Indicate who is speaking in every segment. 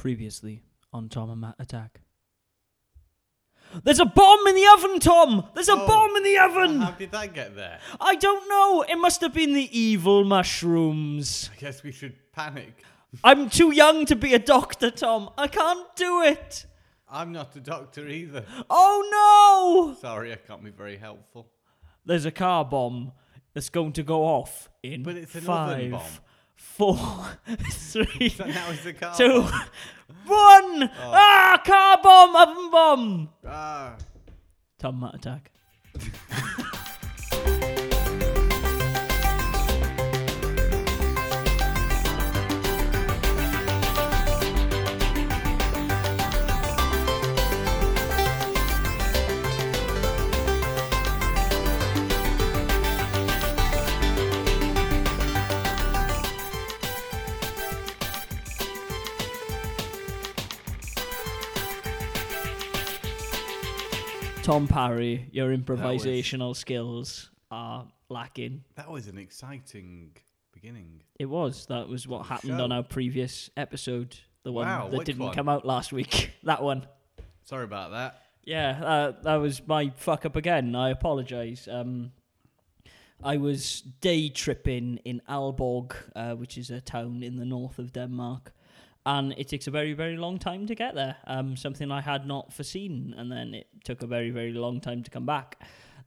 Speaker 1: Previously on Tom and Matt Attack. There's a bomb in the oven, Tom! There's a
Speaker 2: Oh.
Speaker 1: bomb in the oven!
Speaker 2: How did that get there?
Speaker 1: I don't know. It must have been the evil mushrooms.
Speaker 2: I guess we should panic.
Speaker 1: I'm too young to be a doctor, Tom. I can't do it.
Speaker 2: I'm not a doctor either.
Speaker 1: Oh no!
Speaker 2: Sorry, I can't be very helpful.
Speaker 1: There's a car bomb that's going to go off in
Speaker 2: But it's an
Speaker 1: five,
Speaker 2: oven bomb.
Speaker 1: Four, three,
Speaker 2: So now it's a car.
Speaker 1: two,
Speaker 2: bomb.
Speaker 1: one. Ah, car bomb, oven bomb.
Speaker 2: Ah.
Speaker 1: Tom Matt Attack. Tom Parry, your improvisational skills are lacking.
Speaker 2: That was an exciting beginning.
Speaker 1: It was. That was what happened on our previous episode. The one
Speaker 2: Wow,
Speaker 1: that
Speaker 2: which
Speaker 1: didn't
Speaker 2: one?
Speaker 1: come out last week. that one.
Speaker 2: Sorry about that.
Speaker 1: Yeah, uh, that was my fuck up again. I apologise. Um, I was day tripping in Aalborg, uh, which is a town in the north of Denmark, and it takes a very, very long time to get there. Um, something I had not foreseen, and then it took a very, very long time to come back.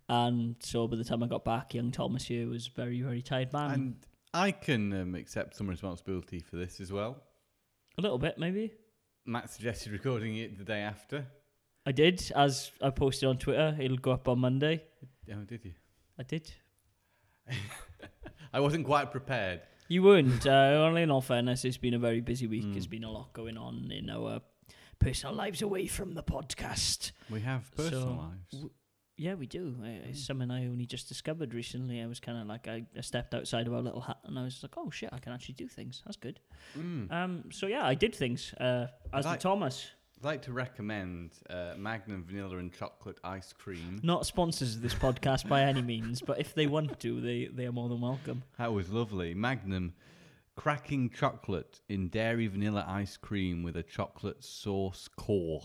Speaker 1: And so by the time I got back, young Thomas here was very, very tired man.
Speaker 2: And I can um, accept some responsibility for this as well.
Speaker 1: a little bit, maybe.
Speaker 2: Matt suggested recording it the day after.
Speaker 1: I did, as I posted on Twitter. It'll go up on Monday.
Speaker 2: Oh, did you?
Speaker 1: I did.
Speaker 2: I wasn't quite prepared.
Speaker 1: You wouldn't. Uh, only in all fairness, it's been a very busy week.
Speaker 2: Mm.
Speaker 1: There's been a lot going on in our personal lives away from the podcast.
Speaker 2: We have personal
Speaker 1: So,
Speaker 2: lives.
Speaker 1: w- Yeah, we do. Uh, It's something I only just discovered recently. I was kind of like, I, I stepped outside of our little hut and I was like, oh shit, I can actually do things. That's good.
Speaker 2: Mm.
Speaker 1: Um, so yeah, I did things. Uh, as
Speaker 2: Like-
Speaker 1: did Thomas.
Speaker 2: I'd like to recommend uh, Magnum Vanilla and Chocolate Ice Cream.
Speaker 1: Not sponsors of this podcast by any means, but if they want to, they, they are more than welcome.
Speaker 2: That was lovely. Magnum cracking chocolate in dairy vanilla ice cream with a chocolate sauce core.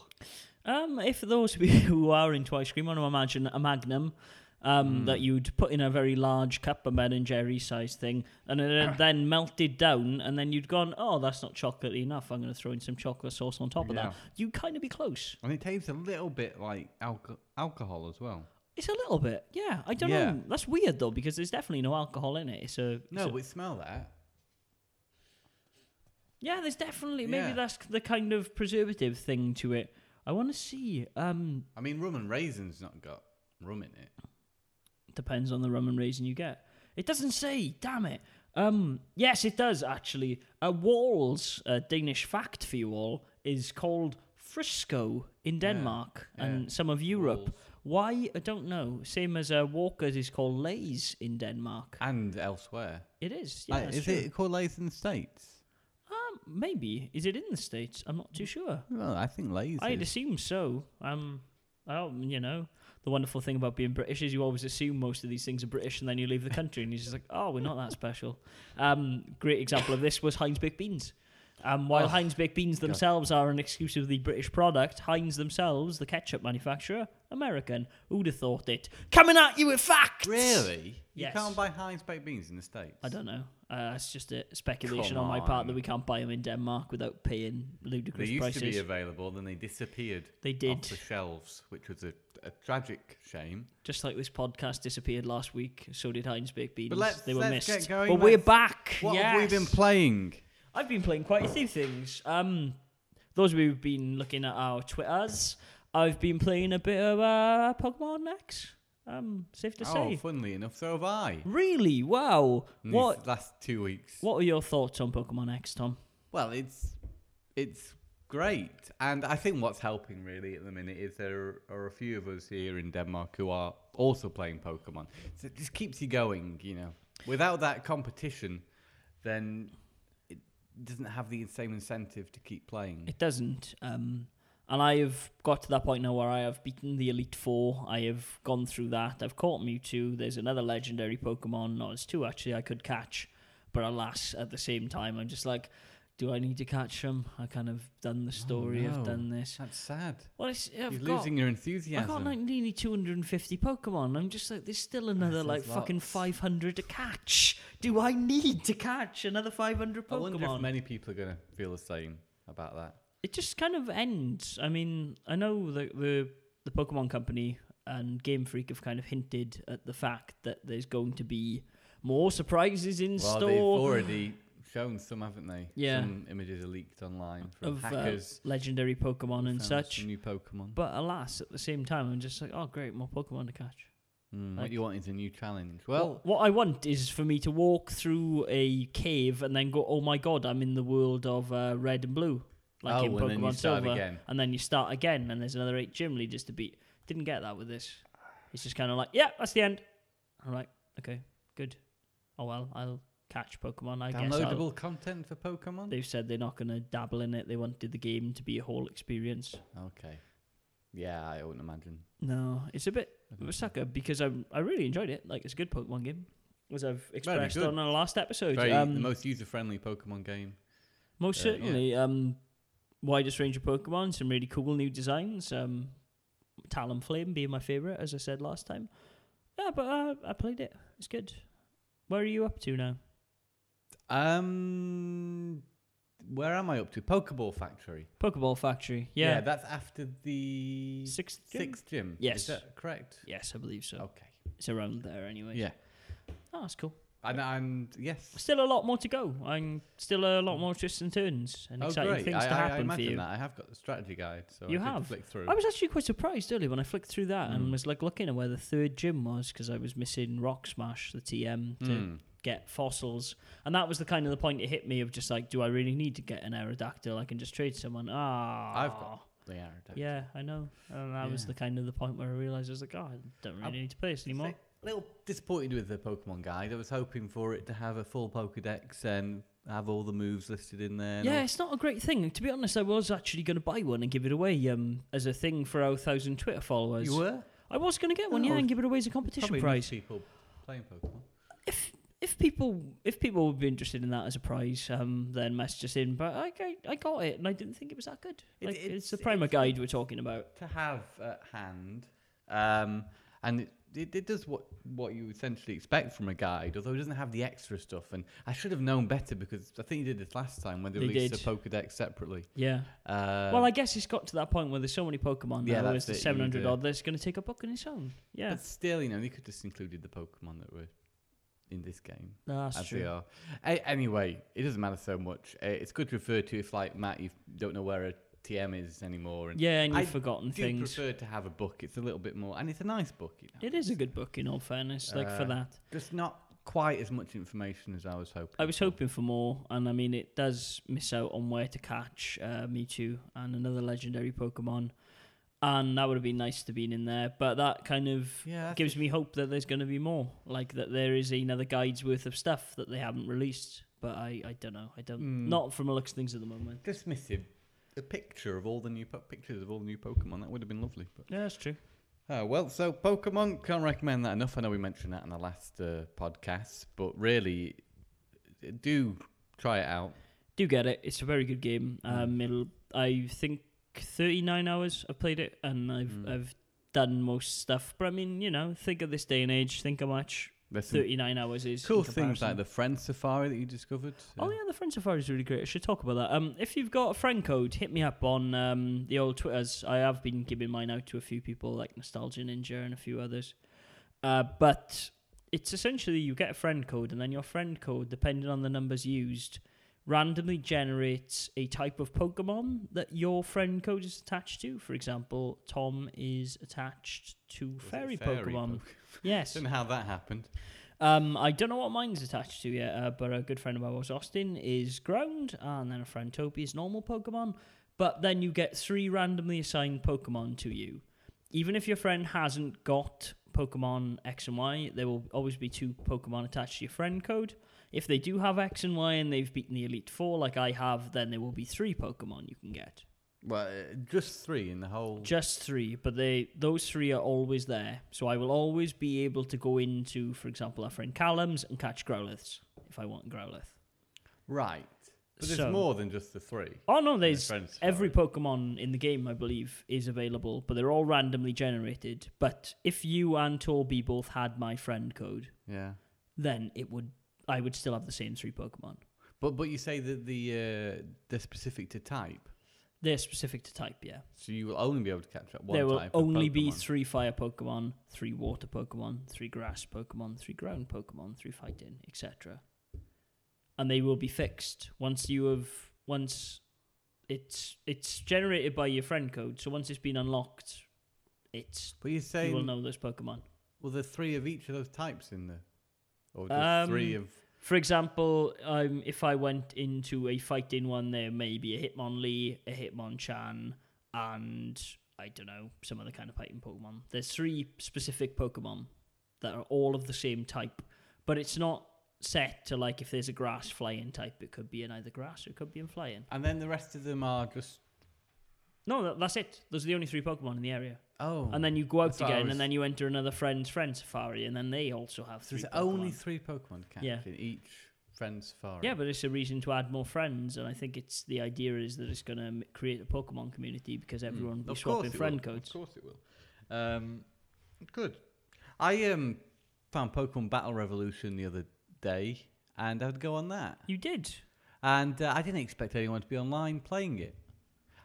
Speaker 1: Um, if those of you who are into ice cream want to imagine a magnum um,
Speaker 2: Mm.
Speaker 1: that you'd put in a very large cup, a Ben and Jerry size thing, and it had then melted down, and then you'd gone, oh, that's not chocolatey enough. I'm going to throw in some chocolate sauce on top of
Speaker 2: Yeah.
Speaker 1: that. You'd kind of be close.
Speaker 2: And it tastes a little bit like alco- alcohol as well.
Speaker 1: It's a little bit, yeah. I don't
Speaker 2: Yeah.
Speaker 1: know. That's weird though because there's definitely no alcohol in it. It's a it's
Speaker 2: No,
Speaker 1: a-
Speaker 2: but smell that.
Speaker 1: yeah. There's definitely maybe
Speaker 2: Yeah.
Speaker 1: that's the kind of preservative thing to it. I want to see. Um,
Speaker 2: I mean, rum and raisins not got rum in it.
Speaker 1: Depends on the rum and raisin you get. It doesn't say. Damn it. Um, yes, it does actually. Uh, Walls, a Danish fact for you all, is called Frisko in Denmark
Speaker 2: yeah.
Speaker 1: and some of Europe.
Speaker 2: Walls.
Speaker 1: Why? I don't know. Same as uh, Walkers is called Lay's in Denmark.
Speaker 2: And elsewhere.
Speaker 1: It is. Yeah,
Speaker 2: Like, is
Speaker 1: true.
Speaker 2: it called Lay's in the States?
Speaker 1: Um, maybe. Is it in the States? I'm not too sure.
Speaker 2: Well, I think Lay's
Speaker 1: I'd
Speaker 2: is.
Speaker 1: assume so. Um, well, you know, the wonderful thing about being British is you always assume most of these things are British, and then you leave the country, and you're just like, oh, we're not that special. Um, great example of this was Heinz baked beans. Um, while
Speaker 2: Oh,
Speaker 1: Heinz baked beans themselves are an exclusively British product, Heinz themselves, the ketchup manufacturer, American. Who'd have thought it? Coming at you with facts.
Speaker 2: Really?
Speaker 1: Yes.
Speaker 2: You can't buy Heinz baked beans in the States?
Speaker 1: I don't know. Uh, it's just a speculation
Speaker 2: Come
Speaker 1: on my part that we can't buy them in Denmark without paying ludicrous prices.
Speaker 2: They used
Speaker 1: prices.
Speaker 2: to be available, then they disappeared
Speaker 1: They did off
Speaker 2: the shelves, which was a, a tragic shame.
Speaker 1: Just like this podcast disappeared last week, so did Heinz baked beans.
Speaker 2: let's-
Speaker 1: they were
Speaker 2: let's get
Speaker 1: missed.
Speaker 2: going,
Speaker 1: But we're
Speaker 2: let's-
Speaker 1: back.
Speaker 2: What
Speaker 1: yes.
Speaker 2: have we been playing?
Speaker 1: I've been playing quite a few things. Um, those of you who've been looking at our Twitters, I've been playing a bit of uh, Pokemon X. Um, safe to say.
Speaker 2: Oh,
Speaker 1: say.
Speaker 2: funnily enough, so have I.
Speaker 1: Really? Wow. What?
Speaker 2: These last two weeks.
Speaker 1: What are your thoughts on Pokemon X, Tom?
Speaker 2: Well, it's it's great, and I think what's helping really at the minute is there are a few of us here in Denmark who are also playing Pokemon. So it just keeps you going, you know. Without that competition, then it doesn't have the same incentive to keep playing.
Speaker 1: It doesn't. Um, and I have got to that point now where I have beaten the Elite Four. I have gone through that. I've caught Mewtwo. There's another legendary Pokemon. No, there's two actually I could catch. But alas, at the same time, I'm just like, do I need to catch them? I kind of done the oh, story.
Speaker 2: Oh, no.
Speaker 1: I've done this.
Speaker 2: That's sad.
Speaker 1: Well, it's, I've
Speaker 2: You're
Speaker 1: got,
Speaker 2: losing your enthusiasm.
Speaker 1: I
Speaker 2: enthusiasm.
Speaker 1: got like nearly 250 Pokemon. I'm just like, there's still another like fucking 500 to catch. Do I need to catch another 500 Pokemon?
Speaker 2: I wonder if many people are going to feel the same about that.
Speaker 1: it just kind of ends. I mean, I know that the the Pokemon Company and Game Freak have kind of hinted at the fact that there's going to be more surprises in
Speaker 2: Well, they've
Speaker 1: store
Speaker 2: already shown some, haven't they?
Speaker 1: Yeah.
Speaker 2: Some images are leaked online from
Speaker 1: of uh,
Speaker 2: hackers.
Speaker 1: legendary Pokemon and such.
Speaker 2: new Pokemon.
Speaker 1: But alas, at the same time, I'm just like, oh great, more Pokemon to catch.
Speaker 2: Mm,
Speaker 1: like-
Speaker 2: what you want is a new challenge. Well,
Speaker 1: what I want is for me to walk through a cave and then go, oh my god, I'm in the world of uh, Red and Blue, like
Speaker 2: oh,
Speaker 1: in Pokemon
Speaker 2: then you start
Speaker 1: Silver.
Speaker 2: again.
Speaker 1: and then you start again, and there's another eight gym leaders to beat. Didn't get that with this. It's just kind of like, yeah, that's the end. I'm like, okay, good. Oh well, I'll catch Pokemon. I guess. I'll-
Speaker 2: Downloadable content for Pokemon.
Speaker 1: They've said they're not going to dabble in it. They wanted the game to be a whole experience.
Speaker 2: Okay. Yeah, I wouldn't imagine.
Speaker 1: No, it's a bit of a sucker because I I really enjoyed it. Like it's a good Pokemon game, as I've expressed
Speaker 2: good.
Speaker 1: on our last episode.
Speaker 2: Very,
Speaker 1: um,
Speaker 2: the most user-friendly Pokemon game.
Speaker 1: Most
Speaker 2: Uh, yeah.
Speaker 1: certainly. Um, widest range of Pokemon, some really cool new designs. Um, Talonflame being my favorite, as I said last time. Yeah, but uh, I played it. It's good. Where are you up to now?
Speaker 2: Um, where am I up to? Pokeball Factory.
Speaker 1: Pokeball Factory. Yeah.
Speaker 2: that's after the
Speaker 1: Sixth gym?
Speaker 2: sixth gym.
Speaker 1: Yes.
Speaker 2: is that correct?
Speaker 1: Yes, I believe so.
Speaker 2: Okay.
Speaker 1: It's around there anyway.
Speaker 2: Yeah,
Speaker 1: Oh, that's cool.
Speaker 2: and and yes.
Speaker 1: Still a lot more to go. I'm still a lot more twists and turns and
Speaker 2: oh,
Speaker 1: exciting things
Speaker 2: I,
Speaker 1: to
Speaker 2: I, I
Speaker 1: happen for
Speaker 2: imagine
Speaker 1: you.
Speaker 2: that. I have got the strategy guide, so
Speaker 1: You
Speaker 2: I could
Speaker 1: have?
Speaker 2: flick through.
Speaker 1: I was actually quite surprised earlier when I flicked through that and
Speaker 2: Mm.
Speaker 1: was like looking at where the third gym was because I was missing Rock Smash, the TM, to
Speaker 2: Mm.
Speaker 1: Get fossils, and that was the kind of the point it hit me of just like, do I really need to get an Aerodactyl? I can just trade someone. Ah,
Speaker 2: I've got the Aerodactyl.
Speaker 1: Yeah, I know, and that was the kind of the point where I realized I was like, oh, I don't really
Speaker 2: I'm-
Speaker 1: need to play this anymore.
Speaker 2: A little disappointed with the Pokemon guide. I was hoping for it to have a full Pokedex and have all the moves listed in there.
Speaker 1: Yeah, it's not a great thing. To be honest, I was actually going to buy one and give it away um, as a thing for our thousand Twitter followers.
Speaker 2: you were.
Speaker 1: I was going to get one, yeah,
Speaker 2: Oh,
Speaker 1: and give it away as a competition prize.
Speaker 2: people playing Pokemon.
Speaker 1: If people if people would be interested in that as a prize, um, then message us in. But I, I I got it, and I didn't think it was that good. Like,
Speaker 2: it's-
Speaker 1: it's, the Prima
Speaker 2: it's-
Speaker 1: guide we're talking about.
Speaker 2: to have at hand, um, and it, it, it does what what you essentially expect from a guide, although it doesn't have the extra stuff. And I should have known better because I think you did this last time when they,
Speaker 1: They
Speaker 2: released
Speaker 1: did.
Speaker 2: the Pokedex separately.
Speaker 1: Yeah.
Speaker 2: Uh,
Speaker 1: well, I guess it's got to that point where there's so many Pokemon
Speaker 2: Yeah,
Speaker 1: now. There's the
Speaker 2: it, you need
Speaker 1: 700 odd. That's going to take a book on its own. Yeah,
Speaker 2: but still, you know, they could just included the Pokemon that were in this game.
Speaker 1: No, that's
Speaker 2: as
Speaker 1: true.
Speaker 2: they are. A- anyway, it doesn't matter so much. Uh, it's good to refer to if, like Matt, you don't know where a TM is anymore. And
Speaker 1: Yeah, and you've
Speaker 2: I
Speaker 1: forgotten
Speaker 2: do
Speaker 1: things.
Speaker 2: prefer to have a book. It's a little bit more, and it's a nice book. You know,
Speaker 1: It is a good book, in all fairness. Like for
Speaker 2: Uh,
Speaker 1: that,
Speaker 2: just not quite as much information as I was hoping.
Speaker 1: I was hoping for more, and I mean, it does miss out on where to catch uh, Mewtwo and another legendary Pokemon, and that would have been nice to be in there. But that kind of
Speaker 2: Yeah,
Speaker 1: gives me hope that there's going to be more, like that there is another guide's worth of stuff that they haven't released. But I, I don't know. I don't
Speaker 2: Mm.
Speaker 1: not from the looks of things at the moment.
Speaker 2: just missing a picture of all the new po- pictures of all the new Pokemon. That would have been lovely. But
Speaker 1: Yeah, that's true.
Speaker 2: oh well. So Pokemon can't recommend that enough. I know we mentioned that in the last uh, podcast, but really, do try it out.
Speaker 1: Do get it. It's a very good game.
Speaker 2: Mm.
Speaker 1: Um, it'll. I think 39 hours I've played it, and I've
Speaker 2: Mm.
Speaker 1: I've done most stuff. But I mean, you know, think of this day and age. Think how much
Speaker 2: There's
Speaker 1: 39 hours is.
Speaker 2: cool
Speaker 1: in
Speaker 2: things like the Friend Safari that you discovered.
Speaker 1: Oh yeah, the Friend Safari is really great. I should talk about that. Um, if you've got a friend code, hit me up on um the old Twitters. I have been giving mine out to a few people like Nostalgia Ninja and a few others. Uh, but it's essentially you get a friend code, and then your friend code, depending on the numbers used, randomly generates a type of Pokemon that your friend code is attached to. For example, Tom is attached to fairy,
Speaker 2: fairy
Speaker 1: Pokemon.
Speaker 2: Poke-
Speaker 1: Yes.
Speaker 2: Don't know how that happened.
Speaker 1: Um, I don't know what mine's attached to yet, uh, but a good friend of ours, Austin, is ground, and then a friend Toby is normal Pokemon. But then you get three randomly assigned Pokemon to you. Even if your friend hasn't got Pokemon X and Y, there will always be two Pokemon attached to your friend code. If they do have X and Y and they've beaten the Elite Four, like I have, then there will be three Pokemon you can get.
Speaker 2: Well, uh, just three in the whole.
Speaker 1: Just three, but they those three are always there. So I will always be able to go into, for example, our friend Callum's and catch Growlithes if I want Growlithe.
Speaker 2: Right. But there's
Speaker 1: so,
Speaker 2: more than just the three.
Speaker 1: Oh no, there's
Speaker 2: Friends
Speaker 1: every Pokemon in the game, I believe, is available, but they're all randomly generated. But if you and Toby both had my friend code,
Speaker 2: Yeah.
Speaker 1: then it would I would still have the same three Pokemon.
Speaker 2: But but you say that the uh, they're specific to type,
Speaker 1: They're specific to type, yeah.
Speaker 2: so you will only be able to capture one
Speaker 1: there will
Speaker 2: type. of
Speaker 1: only be
Speaker 2: Pokemon.
Speaker 1: three fire Pokemon, three water Pokemon, three grass Pokemon, three ground Pokemon, three fighting, etc. And they will be fixed once you have once it's it's generated by your friend code. So once it's been unlocked, it's
Speaker 2: But you're
Speaker 1: you will know those Pokemon.
Speaker 2: well, there's three of each of those types in there, or just three
Speaker 1: Um,
Speaker 2: of
Speaker 1: For example, um, if I went into a fighting one, there may be a Hitmonlee, a Hitmonchan, and I don't know some other kind of fighting Pokemon. There's three specific Pokemon that are all of the same type, but it's not set to like if there's a grass flying type, it could be in either grass or it could be in flying.
Speaker 2: and then the rest of them are just
Speaker 1: No, that, that's it. Those are the only three Pokemon in the area.
Speaker 2: oh.
Speaker 1: And then you go out
Speaker 2: I
Speaker 1: again,
Speaker 2: was-
Speaker 1: and then you enter another friend's friend safari, and then they also have three.
Speaker 2: there's
Speaker 1: Pokemon.
Speaker 2: only three Pokemon catch
Speaker 1: Yeah.
Speaker 2: in each friend safari.
Speaker 1: Yeah, but it's a reason to add more friends, and I think it's the idea is that it's going to create a Pokemon community because
Speaker 2: Mm.
Speaker 1: everyone will be swapping friend
Speaker 2: will.
Speaker 1: codes.
Speaker 2: Of course it will. Um, good. I um found Pokemon Battle Revolution the other day, and I'd go on that.
Speaker 1: You did.
Speaker 2: And uh, I didn't expect anyone to be online playing it.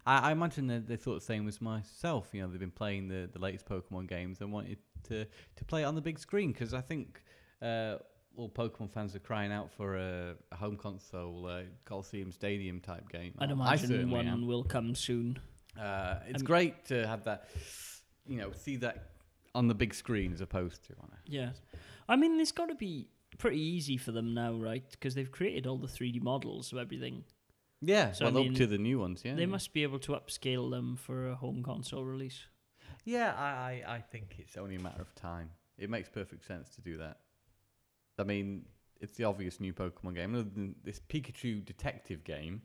Speaker 2: I, I imagine that they thought the same as myself. You know, they've been playing the, the latest Pokemon games and wanted to, to play it on the big screen because I think uh, all Pokemon fans are crying out for a, a home console, uh, Colosseum Stadium type game.
Speaker 1: I'd
Speaker 2: I
Speaker 1: imagine one
Speaker 2: am.
Speaker 1: will come soon.
Speaker 2: Uh, it's
Speaker 1: Um,
Speaker 2: great to have that, you know, see that on the big screen as opposed to on a.
Speaker 1: Yeah. I mean, it's got to be pretty easy for them now, right? Because they've created all the 3D models of everything.
Speaker 2: Yeah,
Speaker 1: So, I
Speaker 2: well,
Speaker 1: mean,
Speaker 2: up to the new ones, yeah.
Speaker 1: They must be able to upscale them for a home console release.
Speaker 2: Yeah, I, I, I think it's only a matter of time. It makes perfect sense to do that. I mean, it's the obvious new Pokemon game. Other than this Pikachu detective game,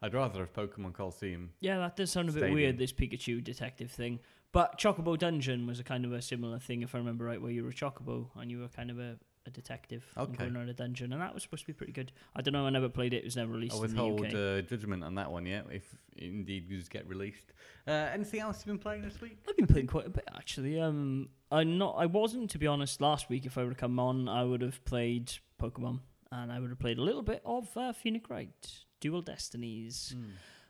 Speaker 2: I'd rather have Pokemon Colosseum.
Speaker 1: Yeah, that does sound a bit weird, this Pikachu detective thing. But Chocobo Dungeon was a kind of a similar thing, if I remember right, where you were a Chocobo and you were kind of a, a detective and going around a dungeon. And that was supposed to be pretty good. I don't know, I never played it. It was never released
Speaker 2: I
Speaker 1: in the
Speaker 2: withhold uh, judgment on that one yet, if indeed these get released. Uh, anything else you've been playing this week?
Speaker 1: I've been playing quite a bit actually. Um, I not I wasn't to be honest. Last week, if I would have come on, I would have played Pokemon, and I would have played a little bit of uh, Phoenix Wright Dual Destinies,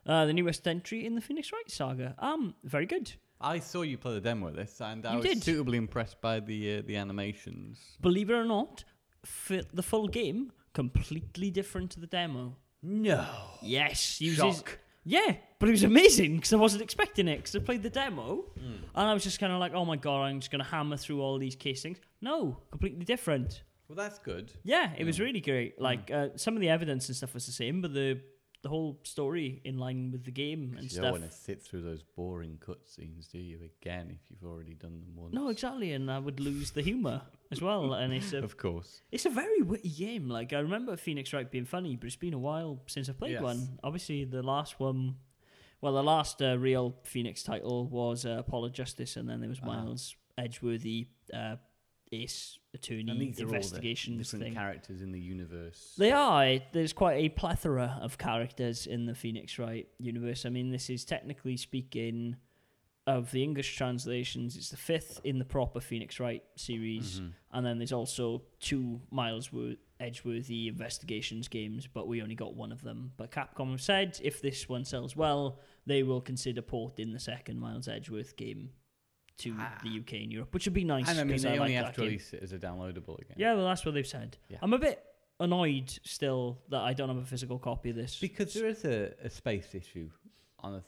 Speaker 1: uh, the newest entry in the Phoenix Wright saga. Um, very good.
Speaker 2: I saw you play the demo of this, and I
Speaker 1: You
Speaker 2: was
Speaker 1: did?
Speaker 2: suitably impressed by the uh, the animations.
Speaker 1: Believe it or not, fi- the full game completely different to the demo.
Speaker 2: No,
Speaker 1: Yes, uses
Speaker 2: shock.
Speaker 1: yeah, but it was amazing because I wasn't expecting it. Because I played the demo
Speaker 2: Mm.
Speaker 1: and I was just kind of like, oh my god, I'm just gonna hammer through all these casings. No, completely different.
Speaker 2: Well, that's good.
Speaker 1: Yeah, it was
Speaker 2: Mm.
Speaker 1: really great. Like uh, some of the evidence and stuff was the same, but the the whole story in line with the game and
Speaker 2: you
Speaker 1: stuff.
Speaker 2: You don't want to sit through those boring cutscenes, do you? Again, if you've already done them once.
Speaker 1: No, exactly, and I would lose the humor as well. And it's a
Speaker 2: Of course.
Speaker 1: it's a very witty game. Like I remember Phoenix Wright being funny, but it's been a while since I played
Speaker 2: Yes.
Speaker 1: one. Obviously, the last one, well, the last uh, real Phoenix title was uh, Apollo Justice, and then there was
Speaker 2: Ah.
Speaker 1: Miles Edgeworth, uh, Ace Attorney
Speaker 2: And these are all the
Speaker 1: investigations
Speaker 2: different
Speaker 1: thing.
Speaker 2: characters in the universe.
Speaker 1: They are. There's quite a plethora of characters in the Phoenix Wright universe. I mean, this is technically speaking of the English translations. It's the fifth in the proper Phoenix Wright series,
Speaker 2: Mhm.
Speaker 1: and then there's also two Miles Wo- Edgeworth investigations games, but we only got one of them. But Capcom have said if this one sells well, they will consider porting the second Miles Edgeworth game to
Speaker 2: Ah.
Speaker 1: the UK and Europe, which would be nice.
Speaker 2: And I mean, they only
Speaker 1: like
Speaker 2: have to release it as a downloadable again.
Speaker 1: Yeah, well, that's what they've said.
Speaker 2: Yeah.
Speaker 1: I'm a bit annoyed still that I don't have a physical copy of this.
Speaker 2: Because there is a, a space issue on a,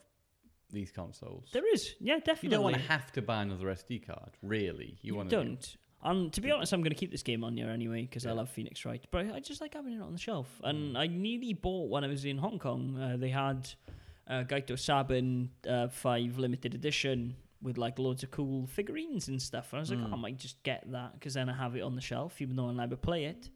Speaker 2: these consoles.
Speaker 1: there is, yeah, definitely.
Speaker 2: you don't want to have to buy another SD card, really. You,
Speaker 1: You don't. And to be honest, I'm going to keep this game on here anyway because I love Phoenix Wright. But I just like having it on the shelf. And I nearly bought when I was in Hong Kong. Uh, they had uh, Gyakuten Saiban uh, 5 limited edition with like loads of cool figurines and stuff. And I was like,
Speaker 2: Mm.
Speaker 1: oh, I might just get that because then I have it on the shelf even though I'll never play it.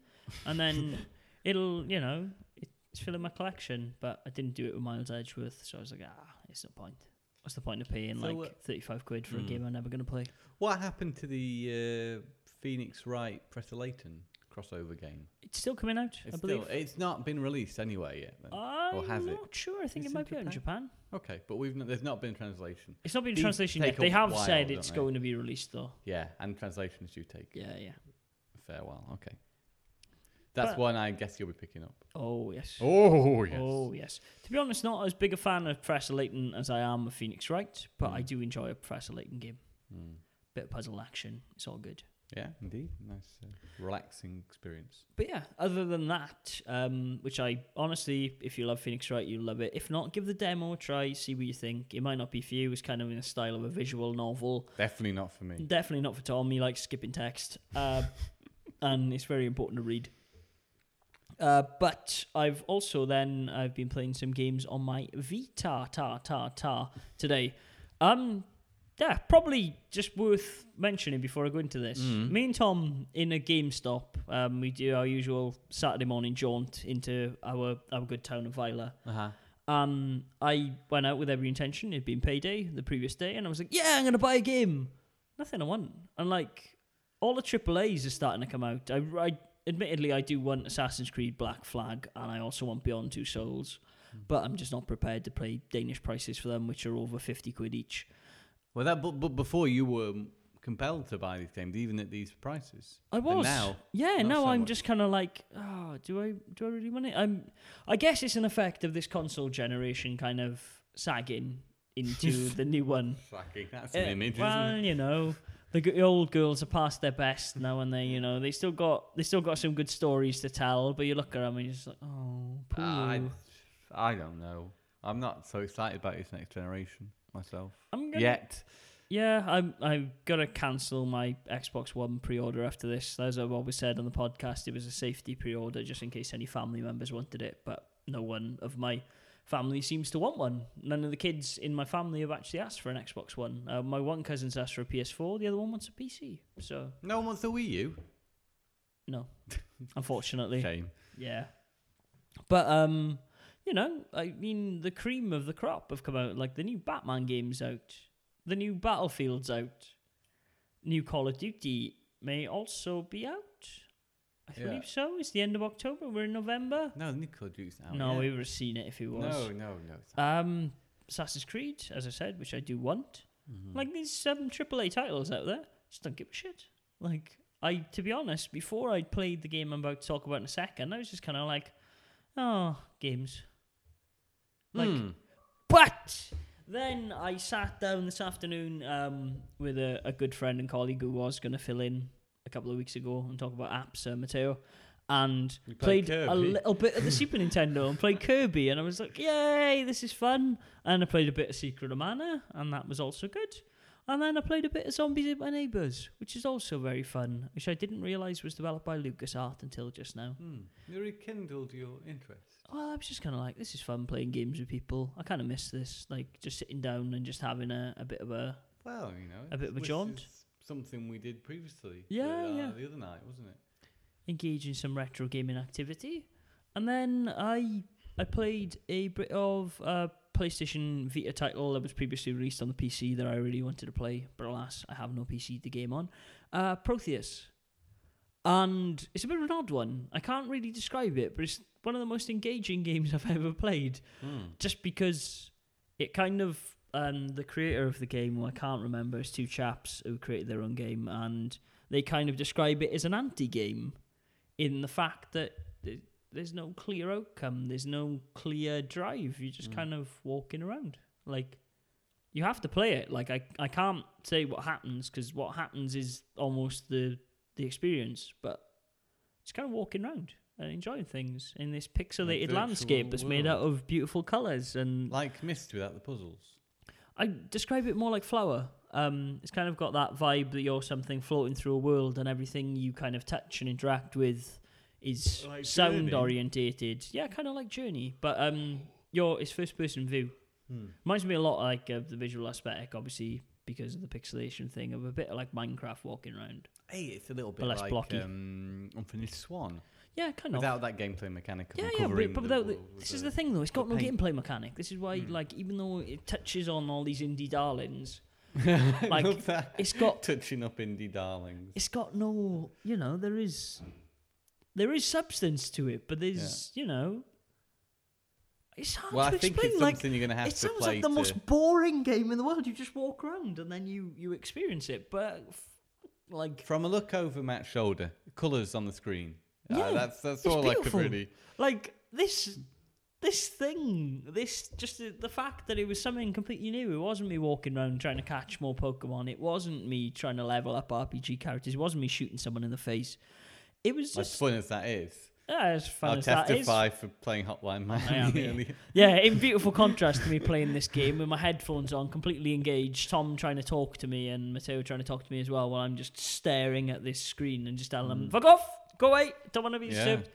Speaker 1: And then it'll, you know, it's filling my collection. But I didn't do it with Miles Edgeworth. So I was like, ah, it's no point. What's the point of paying
Speaker 2: So,
Speaker 1: like
Speaker 2: uh,
Speaker 1: 35 quid for a
Speaker 2: mm.
Speaker 1: game I'm never going to play?
Speaker 2: What happened to the uh, Phoenix Wright Press Layton crossover game.
Speaker 1: It's still coming out,
Speaker 2: It's
Speaker 1: I believe.
Speaker 2: still it's not been released anywhere yet. Then.
Speaker 1: I'm
Speaker 2: has it?
Speaker 1: not sure. I think
Speaker 2: It's
Speaker 1: it
Speaker 2: in
Speaker 1: might be out in Japan.
Speaker 2: okay, but we've n- there's not been translation.
Speaker 1: It's not been
Speaker 2: These
Speaker 1: translation
Speaker 2: take
Speaker 1: yet. They have
Speaker 2: while,
Speaker 1: said
Speaker 2: don't
Speaker 1: it's
Speaker 2: they?
Speaker 1: going to be released though.
Speaker 2: Yeah, and translations do take
Speaker 1: Yeah, yeah.
Speaker 2: a fair while. Okay, that's
Speaker 1: But-
Speaker 2: one I guess you'll be picking up.
Speaker 1: Oh yes.
Speaker 2: Oh
Speaker 1: Oh yes. To be honest, not as big a fan of Professor Layton as I am of Phoenix Wright, but I
Speaker 2: Mm.
Speaker 1: do enjoy a Professor Layton game.
Speaker 2: Mm.
Speaker 1: Bit of puzzle action. It's all good.
Speaker 2: Yeah, indeed, nice, uh, relaxing experience.
Speaker 1: But yeah, other than that, um, which I honestly, if you love Phoenix Wright, you'll love it. If not, give the demo a try, see what you think. It might not be for you. It's kind of in the style of a visual novel.
Speaker 2: Definitely not for me.
Speaker 1: Definitely not for Tom. He likes skipping text, uh, and it's very important to read. Uh, but I've also then I've been playing some games on my Vita ta ta ta today. Um, yeah, probably just worth mentioning before I go into this.
Speaker 2: Mm.
Speaker 1: Me and Tom in a GameStop, um, we do our usual Saturday morning jaunt into our our good town of Vila.
Speaker 2: Uh huh.
Speaker 1: Um, I went out with every intention. It'd been payday the previous day, and I was like, "Yeah, I'm gonna buy a game." Nothing I want, and like all the triple A's are starting to come out. I, I admittedly I do want Assassin's Creed Black Flag, and I also want Beyond Two Souls, but I'm just not prepared to pay Danish prices for them, which are over fifty quid each.
Speaker 2: Well, that but, but before you were compelled to buy these games, even at these prices.
Speaker 1: I was.
Speaker 2: now,
Speaker 1: yeah, now
Speaker 2: so
Speaker 1: I'm
Speaker 2: much.
Speaker 1: just kind of like, oh, do I do I really want it? I'm. I guess it's an effect of this console generation kind of sagging into the new one.
Speaker 2: Sagging, that's
Speaker 1: eh,
Speaker 2: an image,
Speaker 1: well,
Speaker 2: isn't it?
Speaker 1: you know, the g- old girls are past their best now, and they, you know, they still got they still got some good stories to tell. But you look at them and you're just like, oh, poor
Speaker 2: ah,
Speaker 1: I.
Speaker 2: I don't know. I'm not so excited about this next generation myself
Speaker 1: I'm gonna,
Speaker 2: yet.
Speaker 1: Yeah, I'm. I've got to cancel my Xbox One pre-order after this. As I've always said on the podcast, it was a safety pre-order just in case any family members wanted it. But no one of my family seems to want one. None of the kids in my family have actually asked for an Xbox One. Uh, my one cousin's asked for a PS4. The other one wants a PC. So
Speaker 2: No one wants the Wii U.
Speaker 1: no, unfortunately.
Speaker 2: Shame.
Speaker 1: Yeah. But um, you know, I mean the cream of the crop have come out. Like the new Batman game's out. The new Battlefield's out. New Call of Duty may also be out. I
Speaker 2: Yeah.
Speaker 1: believe so. It's the end of October. We're in November.
Speaker 2: No, Nicole Juice now.
Speaker 1: no,
Speaker 2: yeah.
Speaker 1: we would have seen it if it was.
Speaker 2: No, no, no. it's not.
Speaker 1: Um, Assassin's Creed, as I said, which I do want.
Speaker 2: Mhm.
Speaker 1: Like these seven AAA titles out there, just don't give a shit. Like I, to be honest, before I played the game I'm about to talk about in a second, I was just kind of like, oh, games. Like,
Speaker 2: Hmm.
Speaker 1: but then I sat down this afternoon um, with a, a good friend and colleague who was going to fill in a couple of weeks ago and talk about apps, uh, Matteo, and
Speaker 2: You played
Speaker 1: played a little bit of the Super Nintendo and played Kirby, and I was like, yay, this is fun. And I played a bit of Secret of Mana, and that was also good. And then I played a bit of Zombies Ate My Neighbours, which is also very fun, which I didn't realise was developed by LucasArts until just now.
Speaker 2: Hmm. You rekindled your interest.
Speaker 1: Well, I was just kind of like, this is fun playing games with people. I kind of miss this, like just sitting down and just having a, a bit of a.
Speaker 2: Well, you know,
Speaker 1: A bit of a jaunt?
Speaker 2: Something we did previously.
Speaker 1: Yeah,
Speaker 2: the, uh,
Speaker 1: yeah.
Speaker 2: The other night, wasn't it?
Speaker 1: engage in some retro gaming activity. And then I I played a bit of a PlayStation Vita title that was previously released on the PC that I really wanted to play, but alas, I have no PC to game on. Uh, Proteus. And it's a bit of an odd one. I can't really describe it, but it's one of the most engaging games I've ever played.
Speaker 2: Hmm.
Speaker 1: just because it kind of um, the creator of the game, who I can't remember, is two chaps who created their own game, and they kind of describe it as an anti-game in the fact that th- there's no clear outcome, there's no clear drive. You're just
Speaker 2: Mm.
Speaker 1: kind of walking around, like you have to play it. Like I, I can't say what happens because what happens is almost the the experience, but it's kind of walking around and enjoying things in this pixelated landscape that's made out of beautiful colours and
Speaker 2: Like Myst without the puzzles.
Speaker 1: I describe it more like flower. Um, it's kind of got that vibe that you're something floating through a world, and everything you kind of touch and interact with is
Speaker 2: Like
Speaker 1: sound orientated. Yeah, kind of like Journey, but um, your it's first person view.
Speaker 2: Hmm.
Speaker 1: Reminds me a lot like uh, the visual aesthetic, obviously because of the pixelation thing, of a bit like Minecraft walking around.
Speaker 2: Hey, it's a little bit
Speaker 1: But less
Speaker 2: like
Speaker 1: blocky.
Speaker 2: um, Unfinished Swan.
Speaker 1: Yeah, kind of.
Speaker 2: Without that gameplay mechanic of
Speaker 1: Yeah, yeah, but, but without the,
Speaker 2: with
Speaker 1: this is the thing though. It's got no
Speaker 2: paint.
Speaker 1: gameplay mechanic. This is why,
Speaker 2: Hmm.
Speaker 1: like, even though it touches on all these indie darlings,
Speaker 2: I
Speaker 1: like,
Speaker 2: love that.
Speaker 1: it's got
Speaker 2: Touching up indie darlings.
Speaker 1: it's got no, you know, there is there is substance to it, but there's you know, it's hard
Speaker 2: Well,
Speaker 1: to
Speaker 2: I
Speaker 1: explain.
Speaker 2: it's
Speaker 1: like
Speaker 2: you're going to have
Speaker 1: it sounds like the most boring game in the world. You just walk around and then you you experience it, but like
Speaker 2: From a look over Matt's shoulder, colours on the screen. Uh,
Speaker 1: Yeah,
Speaker 2: that's that's
Speaker 1: it's
Speaker 2: all I could
Speaker 1: beautiful.
Speaker 2: really.
Speaker 1: like this this thing this just the, the fact that it was something completely new it wasn't me walking around trying to catch more pokemon it wasn't me trying to level up rpg characters it wasn't me shooting someone in the face it was just As
Speaker 2: fun as that is,
Speaker 1: yeah, as fun
Speaker 2: I'll
Speaker 1: as that is
Speaker 2: testify for playing Hotline
Speaker 1: Miami.
Speaker 2: Miami.
Speaker 1: yeah in beautiful contrast to me playing this game with my headphones on completely engaged tom trying to talk to me and mateo trying to talk to me as well while i'm just staring at this screen and just telling them
Speaker 2: Mm.
Speaker 1: fuck off go away don't want to be
Speaker 2: Yeah.
Speaker 1: disturbed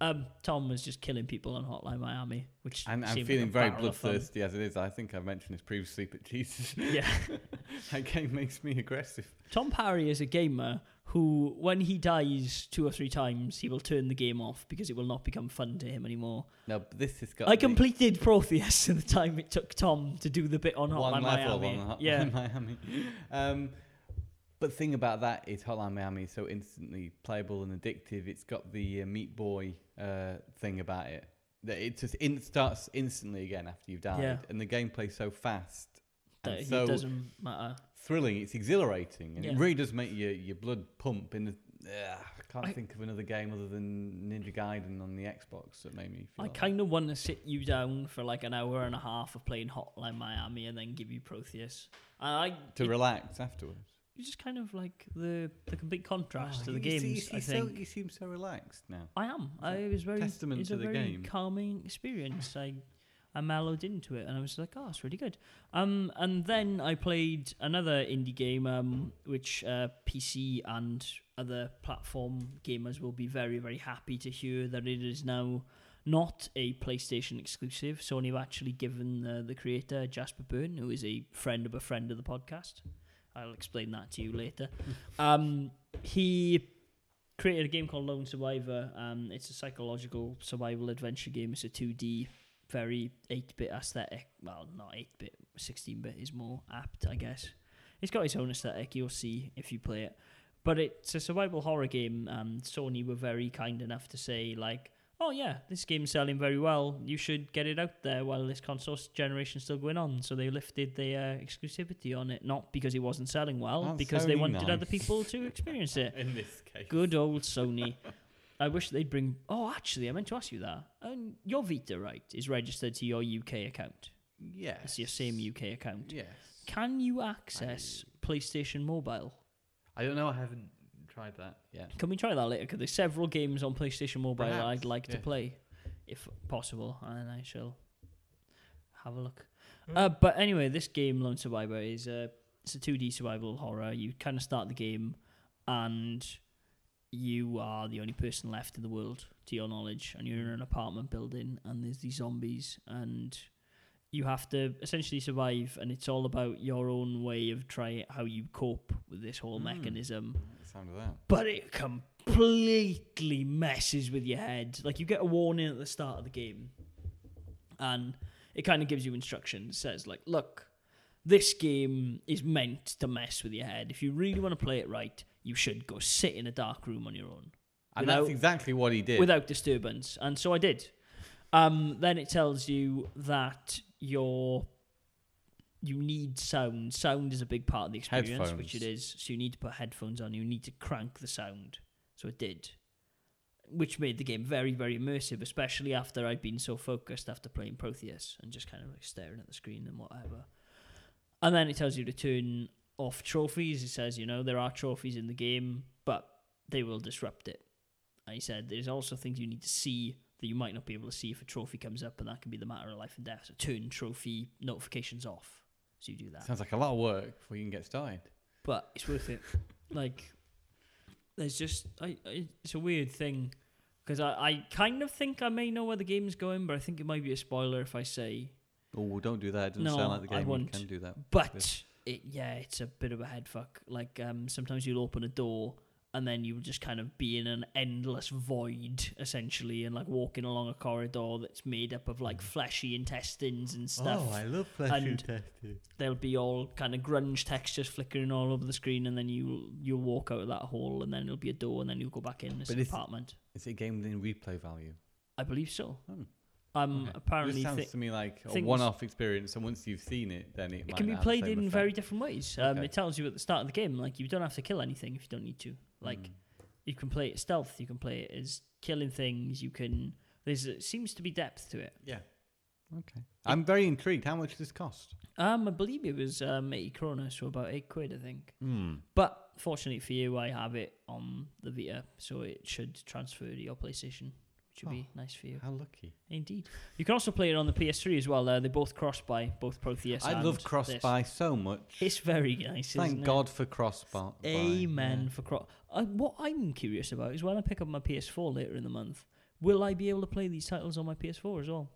Speaker 1: um, Tom was just killing people on Hotline Miami, which
Speaker 2: And I'm
Speaker 1: like
Speaker 2: feeling very
Speaker 1: barrel of fun.
Speaker 2: bloodthirsty as it is. I think I've mentioned this previously, but Jesus,
Speaker 1: Yeah,
Speaker 2: that game makes me aggressive.
Speaker 1: Tom Parry is a gamer who, when he dies two or three times, he will turn the game off because it will not become fun to him anymore.
Speaker 2: No, but this has got
Speaker 1: I completed Proteus in the time it took Tom to do the bit on
Speaker 2: one
Speaker 1: Hotline
Speaker 2: level
Speaker 1: Miami.
Speaker 2: on Hotline
Speaker 1: yeah,
Speaker 2: Miami. Um, but the thing about that is Hotline Miami is so instantly playable and addictive. It's got the uh, Meat Boy uh, thing about it that it just in- starts instantly again after you've died,
Speaker 1: Yeah.
Speaker 2: and the gameplay's so fast
Speaker 1: that it
Speaker 2: so
Speaker 1: doesn't matter.
Speaker 2: Thrilling. It's exhilarating, and
Speaker 1: Yeah.
Speaker 2: it really does make your your blood pump. In the, Ugh, I can't
Speaker 1: I-
Speaker 2: think of another game other than Ninja Gaiden on the Xbox that made me feel.
Speaker 1: I
Speaker 2: like
Speaker 1: kind of want to sit you down for like an hour and a half of playing Hotline Miami and then give you Proteus. I
Speaker 2: to
Speaker 1: it-
Speaker 2: relax afterwards.
Speaker 1: it's just kind of like the the complete contrast
Speaker 2: Oh,
Speaker 1: to the
Speaker 2: you- you
Speaker 1: games.
Speaker 2: see-
Speaker 1: I
Speaker 2: you so-
Speaker 1: think.
Speaker 2: you seem so relaxed now.
Speaker 1: I am. I it was very
Speaker 2: testament to
Speaker 1: a
Speaker 2: the
Speaker 1: very
Speaker 2: game.
Speaker 1: calming experience. I I mellowed into it and I was like, oh, it's really good. Um, and then I played another indie game, um, which uh, PC and other platform gamers will be very very happy to hear that it is now not a PlayStation exclusive. Sony have actually given the, the creator Jasper Byrne, who is a friend of a friend of the podcast. I'll explain that to you later. Um, he created a game called Lone Survivor. Um, it's a psychological survival adventure game. It's a 2D, very 8 bit aesthetic. Well, not 8 bit, 16 bit is more apt, I guess. It's got its own aesthetic, you'll see if you play it. But it's a survival horror game, and Sony were very kind enough to say, like, oh yeah, this game's selling very well. You should get it out there while this console generation's still going on. So they lifted the uh, exclusivity on it, not because it wasn't selling well,
Speaker 2: That's
Speaker 1: because they
Speaker 2: Sony
Speaker 1: wanted other people to experience it.
Speaker 2: In this case,
Speaker 1: Good old Sony. I wish they'd bring. Oh, actually, I meant to ask you that. Um, your Vita, right, is registered to your UK account.
Speaker 2: Yes.
Speaker 1: It's your same UK account.
Speaker 2: Yes.
Speaker 1: Can you access PlayStation Mobile?
Speaker 2: I don't know. I haven't tried that yet.
Speaker 1: Can we try that later? Because there's several games on PlayStation Mobile
Speaker 2: Perhaps,
Speaker 1: I'd like to play, if possible, and I shall have a look. Uh, but anyway, this game, Lone Survivor, is a it's a 2D survival horror. You kind of start the game, and you are the only person left in the world, to your knowledge, and you're in an apartment building, and there's these zombies, and you have to essentially survive, and it's all about your own way of trying how you cope with this whole
Speaker 2: Mm.
Speaker 1: mechanism
Speaker 2: sound of that.
Speaker 1: but it completely messes with your head. Like you get a warning at the start of the game, and it kind of gives you instructions. Says like, look, this game is meant to mess with your head. If you really want to play it right, you should go sit in a dark room on your own
Speaker 2: And
Speaker 1: Without-
Speaker 2: that's exactly what he did.
Speaker 1: without disturbance. And so I did. Um, then it tells you that you're you need sound. Sound is a big part of the experience, which it is. So you need to put headphones on. You need to crank the sound. So it did, which made the game very, very immersive, especially after I'd been so focused after playing Proteus and just kind of like staring at the screen and whatever. And then it tells you to turn off trophies. He says, you know, there are trophies in the game, but they will disrupt it. And he said there's also things you need to see that you might not be able to see if a trophy comes up, and that can be the matter of life and death. So turn trophy notifications off. So you do that.
Speaker 2: Sounds like a lot of work before you can get started.
Speaker 1: but it's worth it. like, there's just I, I it's a weird thing because I, I kind of think I may know where the game's going, but I think it might be a spoiler if I say.
Speaker 2: Oh, don't do that. It doesn't
Speaker 1: No,
Speaker 2: sound like the
Speaker 1: I
Speaker 2: game
Speaker 1: won't.
Speaker 2: can do that.
Speaker 1: But it yeah, it's a bit of a head fuck. Like um, sometimes you'll open a door and then you just kind of be in an endless void essentially, and like walking along a corridor that's made up of like fleshy intestines and stuff.
Speaker 2: Oh, I love flesh
Speaker 1: And-
Speaker 2: intestines.
Speaker 1: There'll be all kind of grunge textures flickering all over the screen, and then you you'll walk out of that hall, and then it'll be a door, and then you'll go back in this
Speaker 2: But
Speaker 1: apartment.
Speaker 2: Is it a game within replay value?
Speaker 1: I believe so.
Speaker 2: Hmm.
Speaker 1: Um,
Speaker 2: Okay.
Speaker 1: apparently,
Speaker 2: this sounds
Speaker 1: thi-
Speaker 2: to me like a one-off experience, and once you've seen it, then it,
Speaker 1: it
Speaker 2: might
Speaker 1: can be
Speaker 2: have
Speaker 1: played in
Speaker 2: effect.
Speaker 1: very different ways. Um,
Speaker 2: Okay.
Speaker 1: It tells you at the start of the game, like you don't have to kill anything if you don't need to. Like
Speaker 2: Mm.
Speaker 1: you can play it stealth, you can play it as killing things. You can. There's it seems to be depth to it.
Speaker 2: yeah. Okay. I'm very intrigued. How much does this cost?
Speaker 1: Um, I believe it was um, 80 kroner, so about eight quid, I think.
Speaker 2: Hmm.
Speaker 1: But fortunately for you, I have it on the Vita, so it should transfer to your PlayStation, which would be nice for you.
Speaker 2: How lucky.
Speaker 1: Indeed. You can also play it on the PS3 as well. Uh, they both cross by both Proteus.
Speaker 2: I
Speaker 1: and
Speaker 2: love cross
Speaker 1: this.
Speaker 2: buy so much.
Speaker 1: It's very nice.
Speaker 2: Thank
Speaker 1: isn't it?
Speaker 2: God for cross buy.
Speaker 1: Amen for cross. Uh, what I'm curious about is when I pick up my PS4 later in the month, will I be able to play these titles on my PS4 as well?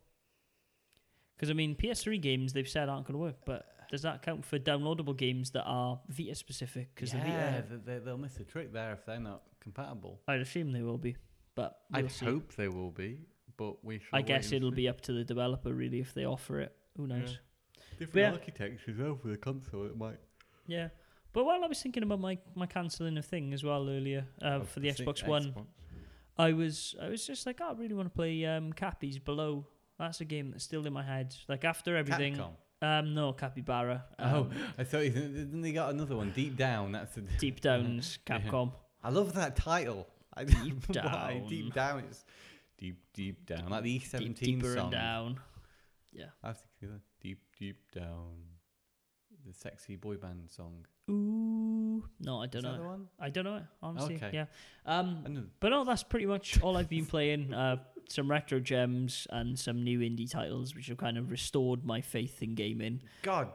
Speaker 1: Because I mean, PS3 games they've said aren't going to work, but does that count for downloadable games that are Vita specific? Because
Speaker 2: yeah,
Speaker 1: the Vita,
Speaker 2: they, they, they'll miss a trick there if they're not compatible.
Speaker 1: I'd assume they will be, but
Speaker 2: I
Speaker 1: we'll see.
Speaker 2: hope they will be, but we. Shall
Speaker 1: I guess it'll
Speaker 2: see.
Speaker 1: be up to the developer really if they offer it. Who knows?
Speaker 2: different
Speaker 1: yeah.
Speaker 2: architecture as well for the console. It might.
Speaker 1: Yeah. But while I was thinking about my, my cancelling of thing as well earlier uh,
Speaker 2: Oh,
Speaker 1: for the
Speaker 2: thi-
Speaker 1: Xbox One, I was I was just like, oh, I really want to play um, Capy's Below. That's a game that's still in my head. Like after everything,
Speaker 2: Capcom.
Speaker 1: um, no Capybara.
Speaker 2: Oh,
Speaker 1: Um,
Speaker 2: I thought you didn't they got another one deep down. That's a,
Speaker 1: Deep Downs
Speaker 2: Yeah.
Speaker 1: Capcom.
Speaker 2: I love that title. I
Speaker 1: Deep
Speaker 2: know why.
Speaker 1: Down.
Speaker 2: Deep down. It's deep, deep down, like the E
Speaker 1: Deep,
Speaker 2: seventeen
Speaker 1: deeper
Speaker 2: song.
Speaker 1: and down. Yeah.
Speaker 2: I thinking of that. deep, deep down. The sexy boy band song.
Speaker 1: Ooh, no, I don't
Speaker 2: Is
Speaker 1: know.
Speaker 2: that the one?
Speaker 1: I don't know it honestly.
Speaker 2: Okay.
Speaker 1: Yeah. Um,
Speaker 2: know.
Speaker 1: but no, that's pretty much all I've been playing. Uh, some retro gems and some new indie titles, which have kind of restored my faith in gaming.
Speaker 2: God,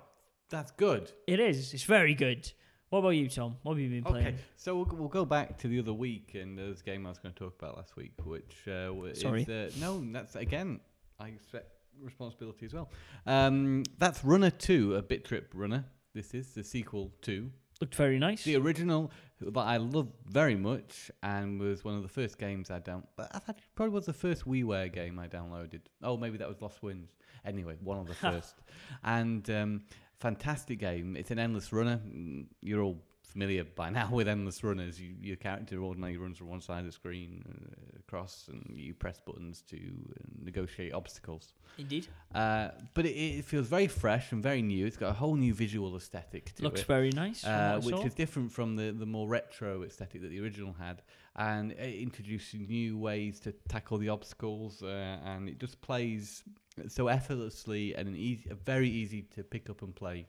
Speaker 2: that's good.
Speaker 1: It is. It's very good. What about you, Tom? What have you been playing?
Speaker 2: Okay, so we'll, we'll go back to the other week, and there's a game I was going to talk about last week, which uh, w-
Speaker 1: Sorry.
Speaker 2: is uh, no, that's again I expect responsibility as well. Um, that's Runner Two, a Bit Trip Runner. This is the sequel to
Speaker 1: Looked very nice.
Speaker 2: the original that I love very much, and was one of the first games I down. I thought it probably was the first WiiWare game I downloaded. Oh, maybe that was Lost Winds. Anyway, one of the first, and um, fantastic game. It's an endless runner. Mm, You're all familiar by now with endless runners. You, your character ordinarily runs from one side of the screen uh, across, and you press buttons to uh, negotiate obstacles.
Speaker 1: Indeed.
Speaker 2: Uh, but it, it feels very fresh and very new. It's got a whole new visual aesthetic to
Speaker 1: Looks
Speaker 2: it
Speaker 1: very nice.
Speaker 2: uh, which
Speaker 1: saw.
Speaker 2: is different from the, the more retro aesthetic that the original had, and it introduces new ways to tackle the obstacles, uh, and it just plays so effortlessly and an easy, a very easy to pick up and play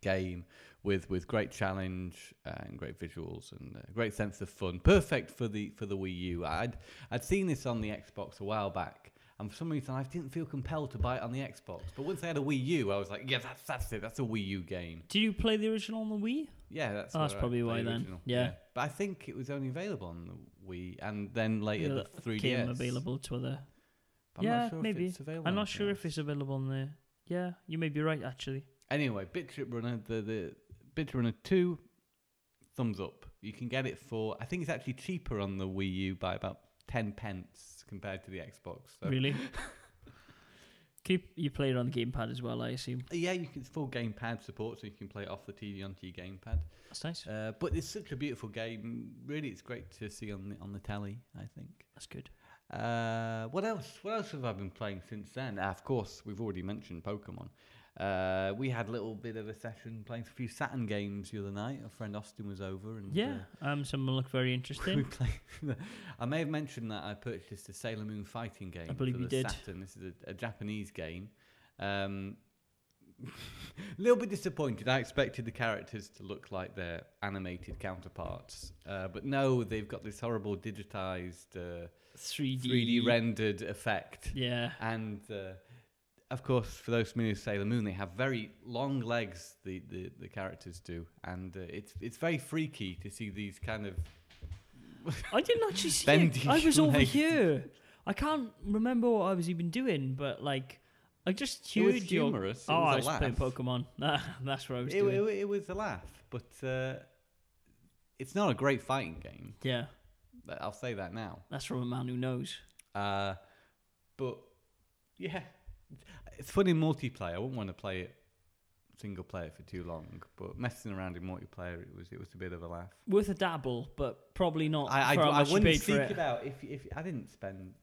Speaker 2: game with with great challenge uh, and great visuals and a great sense of fun. Perfect for the for the Wii U. I'd I'd seen this on the Xbox a while back. And for some reason, I didn't feel compelled to buy it on the Xbox. But once I had a Wii U, I was like, "Yeah, that's that's it. That's a Wii U game."
Speaker 1: Did you play the original on the Wii?
Speaker 2: Yeah, that's
Speaker 1: Oh, that's probably why then.
Speaker 2: original,
Speaker 1: Yeah.
Speaker 2: But I think it was only available on the Wii, and then later
Speaker 1: Yeah,
Speaker 2: the 3DS.
Speaker 1: Came available to other.
Speaker 2: But I'm
Speaker 1: yeah,
Speaker 2: not sure
Speaker 1: maybe.
Speaker 2: If it's available
Speaker 1: I'm not sure if it's available on there. Yeah, you may be right actually.
Speaker 2: Anyway, Bit Trip Runner, the the BitTrip Runner two, thumbs up. You can get it for. I think it's actually cheaper on the Wii U by about ten pence compared to the Xbox. So.
Speaker 1: Really? Keep you play it on the gamepad as well, I assume.
Speaker 2: Yeah, you can it's full gamepad support, so you can play it off the TV onto your gamepad.
Speaker 1: That's nice.
Speaker 2: Uh, but it's such a beautiful game. Really, it's great to see on the on the telly. I think.
Speaker 1: That's good.
Speaker 2: Uh, what else? What else have I been playing since then? Ah, of course, we've already mentioned Pokemon. Uh, we had a little bit of a session playing a few Saturn games the other night. Our friend Austin was over, and
Speaker 1: Yeah,
Speaker 2: uh,
Speaker 1: um, some look very interesting.
Speaker 2: I may have mentioned that I purchased a Sailor Moon fighting game.
Speaker 1: believe
Speaker 2: for
Speaker 1: you
Speaker 2: the
Speaker 1: did.
Speaker 2: Saturn. This is a, a Japanese game. Um, a little bit disappointed. I expected the characters to look like their animated counterparts, uh, but no, they've got this horrible digitized. Uh,
Speaker 1: 3D.
Speaker 2: 3D rendered effect.
Speaker 1: Yeah.
Speaker 2: And uh, of course, for those familiar with Sailor Moon, they have very long legs. The the, the characters do, and uh, it's it's very freaky to see these kind of.
Speaker 1: I didn't actually see
Speaker 2: Bendy
Speaker 1: it. I was over
Speaker 2: legs.
Speaker 1: here. I can't remember what I was even doing, but like, I just
Speaker 2: It was humorous. It
Speaker 1: oh,
Speaker 2: was
Speaker 1: I was playing. Pokemon. That's what I was
Speaker 2: It,
Speaker 1: doing.
Speaker 2: it, it was a laugh, but uh, it's not a great fighting game.
Speaker 1: Yeah,
Speaker 2: I'll say that now.
Speaker 1: that's from a man who knows.
Speaker 2: Uh, but yeah, it's fun in multiplayer. I wouldn't want to play it single player for too long, but messing around in multiplayer, it was it was a bit of a laugh.
Speaker 1: Worth a dabble, but probably not
Speaker 2: I I, I wouldn't
Speaker 1: paid
Speaker 2: seek
Speaker 1: for
Speaker 2: it.
Speaker 1: it.
Speaker 2: out if if I didn't spend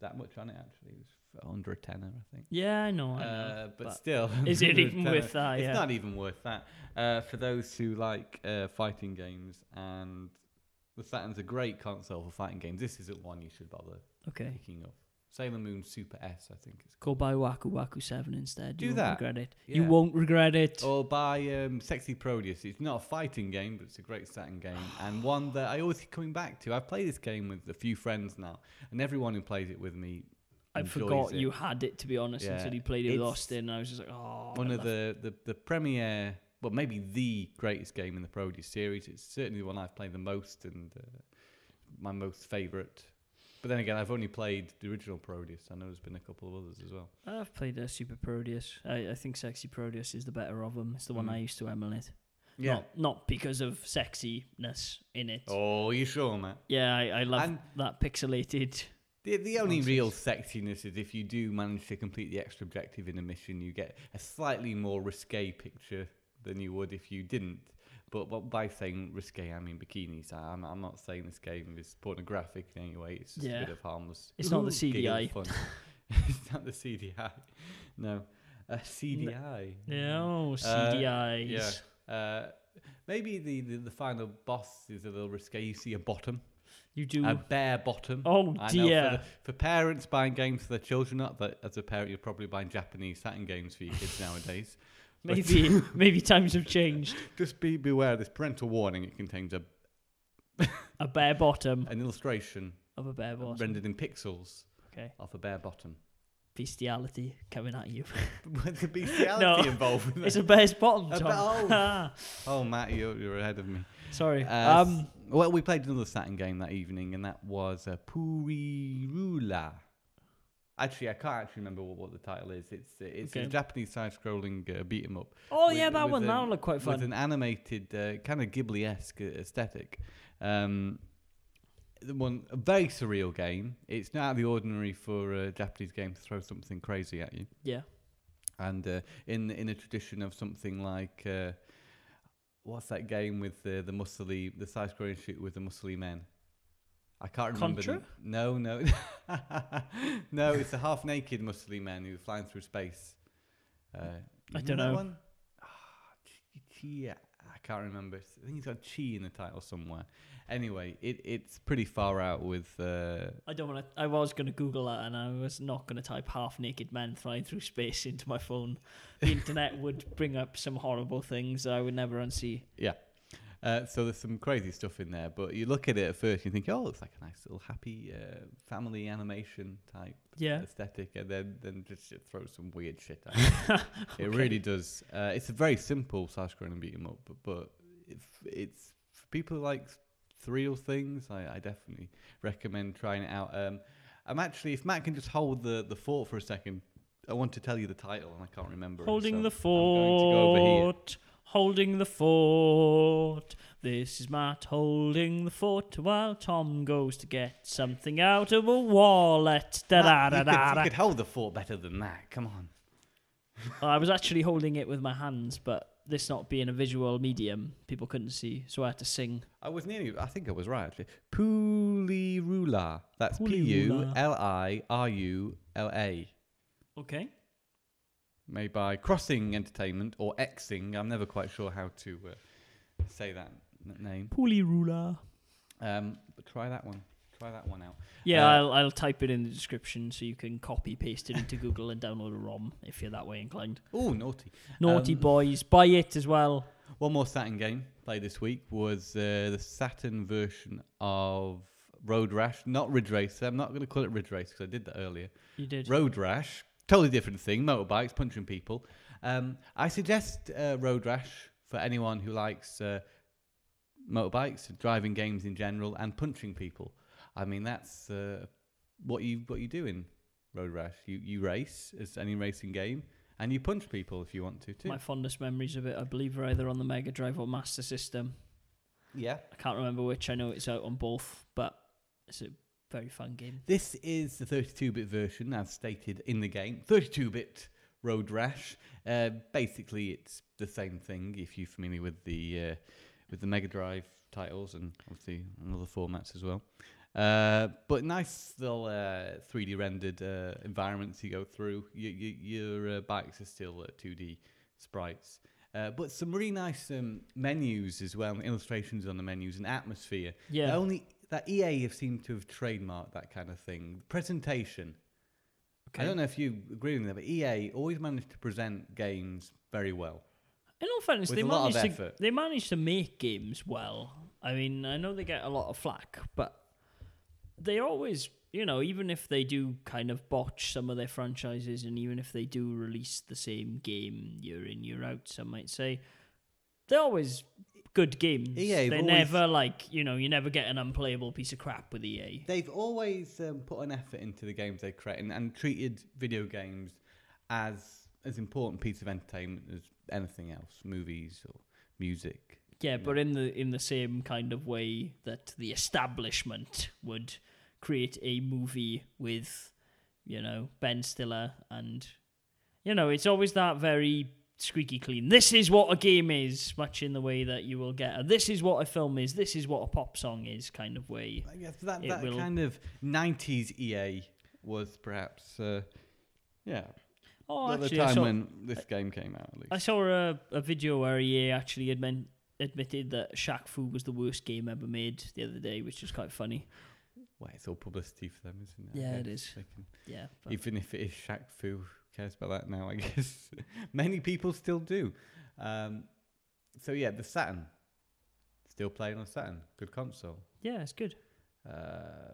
Speaker 2: that much on it. Actually, it was under a tenner, I think.
Speaker 1: Yeah, I know. I know.
Speaker 2: Uh, but,
Speaker 1: but
Speaker 2: still,
Speaker 1: is it even
Speaker 2: tenner.
Speaker 1: worth that?
Speaker 2: It's
Speaker 1: Yeah.
Speaker 2: not even worth that. Uh, for those who like uh, fighting games, and the Saturn's a great console for fighting games. This isn't one you should bother
Speaker 1: okay.
Speaker 2: picking up. Sailor Moon Super S, I think it's
Speaker 1: Go buy Waku Waku 7 instead.
Speaker 2: Do
Speaker 1: you won't
Speaker 2: that.
Speaker 1: regret it.
Speaker 2: Yeah.
Speaker 1: You won't regret it.
Speaker 2: Or buy um, Sexy Parodius. It's not a fighting game, but it's a great Saturn game and one that I always keep coming back to. I've played this game with a few friends now, and everyone who plays it with me.
Speaker 1: I forgot
Speaker 2: it.
Speaker 1: you had it, to be honest,
Speaker 2: Yeah.
Speaker 1: until you played it with
Speaker 2: It's
Speaker 1: Austin. And I was just like, oh.
Speaker 2: one of the, the, the premier, well, maybe the greatest game in the Parodius series. It's certainly the one I've played the most and uh, my most favourite. But then again, I've only played the original Parodius. I know there's been a couple of others as well.
Speaker 1: I've played a Super Parodius. I, I think Sexy Parodius is the better of them. It's the one
Speaker 2: Mm.
Speaker 1: I used to emulate. Not, not because of sexiness in it.
Speaker 2: Oh, you sure, Matt?
Speaker 1: Yeah, I, I love
Speaker 2: And-
Speaker 1: that pixelated.
Speaker 2: The, the only
Speaker 1: Nonsense.
Speaker 2: real sexiness is if you do manage to complete the extra objective in a mission, you get a slightly more risque picture than you would if you didn't. But, but by saying risque, I mean bikinis. I'm, I'm not saying this game is pornographic in any way. It's just
Speaker 1: Yeah.
Speaker 2: a bit of harmless.
Speaker 1: It's not the CDI.
Speaker 2: it's not the CDI. No. A CDI.
Speaker 1: Yeah, oh,
Speaker 2: Uh,
Speaker 1: CDIs.
Speaker 2: yeah. Uh, maybe the, the, the final boss is a little risque. You see a bottom,
Speaker 1: You do.
Speaker 2: a bare bottom.
Speaker 1: oh,
Speaker 2: I know
Speaker 1: dear.
Speaker 2: for, the, for parents buying games for their children, not that as a parent you're probably buying Japanese Saturn games for your kids nowadays. But
Speaker 1: Maybe, maybe times have changed.
Speaker 2: just be beware. This parental warning. It contains a
Speaker 1: A bare bottom
Speaker 2: an illustration
Speaker 1: of a bare bottom.
Speaker 2: rendered in pixels
Speaker 1: Okay.
Speaker 2: of a bare bottom.
Speaker 1: Bestiality coming at you.
Speaker 2: With the bestiality
Speaker 1: No.
Speaker 2: involved. with
Speaker 1: it's a bear's bottom,
Speaker 2: A
Speaker 1: Tom.
Speaker 2: ba- oh, Matt, you're, you're ahead of me.
Speaker 1: Sorry.
Speaker 2: Uh,
Speaker 1: um,
Speaker 2: Well, we played another Saturn game that evening, and that was uh, Pulirula. Actually, I can't actually remember what, what the title is. It's uh, it's a Japanese side-scrolling uh, beat 'em up.
Speaker 1: oh,
Speaker 2: with-
Speaker 1: yeah, that
Speaker 2: with
Speaker 1: one.
Speaker 2: an-
Speaker 1: That one looked quite
Speaker 2: with
Speaker 1: fun.
Speaker 2: an animated uh, kind of Ghibli-esque aesthetic. Um, one a very surreal game. It's not out of the ordinary for a Japanese game to throw something crazy at you,
Speaker 1: yeah.
Speaker 2: and uh, in in a tradition of something like. Uh, What's that game with the the muscly the side-scrolling shoot with the muscly men? I can't remember.
Speaker 1: Contra?
Speaker 2: No, no, no. It's the half-naked muscly men who are flying through space. Uh,
Speaker 1: I don't
Speaker 2: that
Speaker 1: know.
Speaker 2: One? Ah, chi, I can't remember. I think it's got chi in the title somewhere. Anyway, it it's pretty far out with. Uh,
Speaker 1: I don't want to. I was going to Google that, and I was not going to type half naked men flying through space into my phone. The internet would bring up some horrible things that I would never unsee.
Speaker 2: yeah. Uh, so there's some crazy stuff in there, but you look at it at first, you think, oh, it's like a nice little happy uh, family animation type
Speaker 1: Yeah.
Speaker 2: aesthetic, and then then just it throws some weird shit at you. It really does. Uh, it's a very simple side-scrolling beat 'em up, but, but if it's for people who like thrill things, I, I definitely recommend trying it out. Um, I'm actually, if Matt can just hold the, the fort for a second, I want to tell you the title, and I can't remember. it,
Speaker 1: Holding
Speaker 2: so
Speaker 1: the
Speaker 2: I'm going to go over here.
Speaker 1: fort. Holding the fort. This is Matt holding the fort while Tom goes to get something out of a wallet. Da da
Speaker 2: Matt,
Speaker 1: da
Speaker 2: you,
Speaker 1: da
Speaker 2: could, you could hold the fort better than that. Come on.
Speaker 1: I was actually holding it with my hands, but this not being a visual medium, people couldn't see, so I had to sing.
Speaker 2: I was nearly. I think I was right actually. Pulirula. That's
Speaker 1: Pulirula.
Speaker 2: L I R U L A.
Speaker 1: Okay.
Speaker 2: Made by Crossing Entertainment or Xing. I'm never quite sure how to uh, say that n- name.
Speaker 1: Pulley ruler.
Speaker 2: Um, but try that one. Try that one out.
Speaker 1: Yeah,
Speaker 2: Uh,
Speaker 1: I'll, I'll type it in the description so you can copy paste it into Google and download a ROM if you're that way inclined.
Speaker 2: Oh, naughty.
Speaker 1: Naughty
Speaker 2: Um,
Speaker 1: boys, buy it as well.
Speaker 2: One more Saturn game played this week was uh, the Saturn version of Road Rash, not Ridge Racer. I'm not going to call it Ridge Race because I did that earlier.
Speaker 1: You did.
Speaker 2: Road Rash, totally different thing. Motorbikes, punching people. Um, I suggest uh, Road Rash for anyone who likes uh, motorbikes, driving games in general, and punching people. I mean, that's uh, what you what you do in Road Rash. You you race as any racing game, and you punch people if you want to too.
Speaker 1: My fondest memories of it, I believe, are either on the Mega Drive or Master System.
Speaker 2: Yeah.
Speaker 1: I can't remember which. I know it's out on both, but it's a very fun game.
Speaker 2: This is the 32-bit version, as stated in the game. 32-bit Road Rash. Uh, basically, it's the same thing. If you're familiar with the uh, with the Mega Drive titles and obviously other formats as well. Uh, but nice little uh, 3D rendered uh, environments you go through. You, you, your uh, bikes are still uh, 2D sprites. Uh, but some really nice um, menus as well, illustrations on the menus and atmosphere.
Speaker 1: Yeah.
Speaker 2: Only that EA have seemed to have trademarked that kind of thing. Presentation. I don't know if you agree with me, but EA always managed to present games very well.
Speaker 1: In all fairness, they
Speaker 2: a lot of
Speaker 1: managed to
Speaker 2: effort.
Speaker 1: they managed to make games well. I mean, I know they get a lot of flack, but they always, you know, even if they do kind of botch some of their franchises, and even if they do release the same game year in year out, some might say they're always good games.
Speaker 2: EA
Speaker 1: they're
Speaker 2: always-
Speaker 1: never like you know, you never get an unplayable piece of crap with EA.
Speaker 2: They've always um, put an effort into the games they create and, and treated video games as as important piece of entertainment as anything else, movies or music.
Speaker 1: Yeah, but in the in the same kind of way that the establishment would create a movie with, you know, Ben Stiller and you know, it's always that very squeaky clean. This is what a game is, much in the way that you will get a this is what a film is, this is what a pop song is kind of way.
Speaker 2: I guess that, that
Speaker 1: will-
Speaker 2: kind of 90s EA was perhaps, uh, yeah,
Speaker 1: Oh,
Speaker 2: at the time
Speaker 1: saw,
Speaker 2: when this game came out, at least.
Speaker 1: I saw a, a video where EA actually admit, admitted that Shaq Fu was the worst game ever made the other day, which was quite funny.
Speaker 2: well, it's all publicity for them, isn't it?
Speaker 1: Yeah, it is.
Speaker 2: can-
Speaker 1: Yeah,
Speaker 2: Even if it is Shaq Fu, cares about that now, I guess. Many people still do. Um, so, yeah, the Saturn. Still playing on Saturn. Good console.
Speaker 1: yeah, it's good.
Speaker 2: Uh,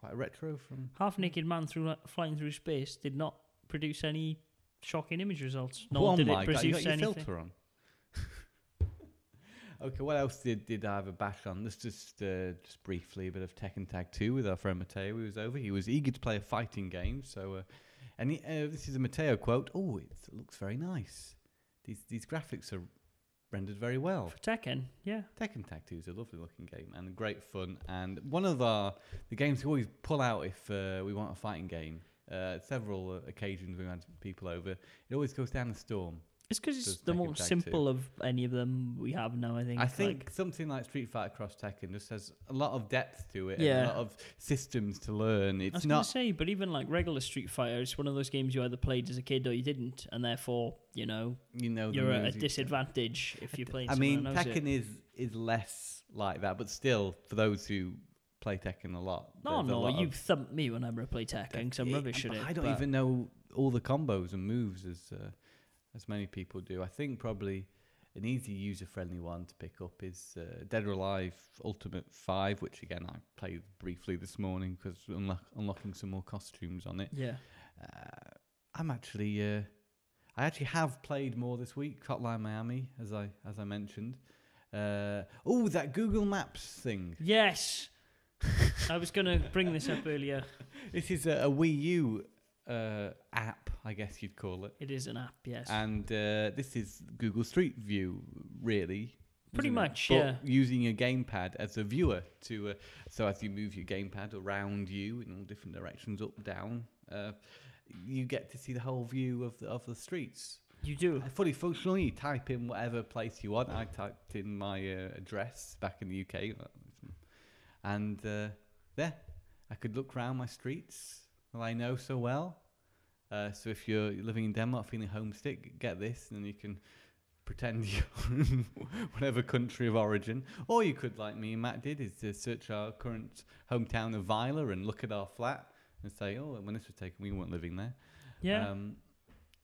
Speaker 2: quite retro from.
Speaker 1: Half naked man through flying through space did not produce any shocking image results.
Speaker 2: oh
Speaker 1: did it
Speaker 2: god, you
Speaker 1: produce
Speaker 2: got your
Speaker 1: anything.
Speaker 2: filter on. okay, what else did, did I have a bash on? Let's just uh, just briefly a bit of Tekken Tag 2 with our friend Matteo. He was over. He was eager to play a fighting game. So, uh, and uh, this is a Matteo quote. Oh, it looks very nice. These these graphics are rendered very well.
Speaker 1: For Tekken, yeah.
Speaker 2: Tekken Tag 2 is a lovely looking game and great fun. And one of our the games we always pull out if uh, we want a fighting game. Uh, several occasions we had people over. It always goes down the storm.
Speaker 1: It's because it's the most simple of any of them we have now. I think.
Speaker 2: I think
Speaker 1: Like,
Speaker 2: something like Street Fighter Cross Tekken just has a lot of depth to it.
Speaker 1: Yeah.
Speaker 2: And a lot of systems to learn. It's I
Speaker 1: was going
Speaker 2: not.
Speaker 1: to say, but even like regular Street Fighter, it's one of those games you either played as a kid or you didn't, and therefore, you know,
Speaker 2: you know
Speaker 1: you're at a disadvantage if you're playing.
Speaker 2: I mean. Tekken is is less like that, but still, for those who play Tekken a lot,
Speaker 1: No, no,
Speaker 2: lot
Speaker 1: you thumped me whenever I play Tekken because I'm rubbish at it.
Speaker 2: I don't even know all the combos and moves as uh, as many people do. I think probably an easy user friendly one to pick up is uh, Dead or Alive Ultimate Five, which again I played briefly this morning because unlock- unlocking some more costumes on it.
Speaker 1: Yeah.
Speaker 2: Uh, I'm actually uh, I actually have played more this week. Hotline Miami, as I as I mentioned. Uh, oh, that Google Maps thing.
Speaker 1: Yes. I was going to bring this up earlier.
Speaker 2: This is a, a Wii U uh, app, I guess you'd call it.
Speaker 1: It is an app, yes.
Speaker 2: And uh, this is Google Street View, really.
Speaker 1: Pretty much,
Speaker 2: But
Speaker 1: yeah.
Speaker 2: Using a gamepad as a viewer to, uh, so as you move your gamepad around you in all different directions, up, down, uh, you get to see the whole view of the of the streets.
Speaker 1: you do.
Speaker 2: Fully functional. You type in whatever place you want. I typed in my uh, address back in the UK, and uh, there, I could look round my streets that I know so well. Uh, so if you're living in Denmark, feeling homesick, get this, and you can pretend you're in whatever country of origin. Or you could, like me and Matt did, is to search our current hometown of Vila and look at our flat and say, oh, when this was taken, we weren't living there.
Speaker 1: Yeah.
Speaker 2: Um,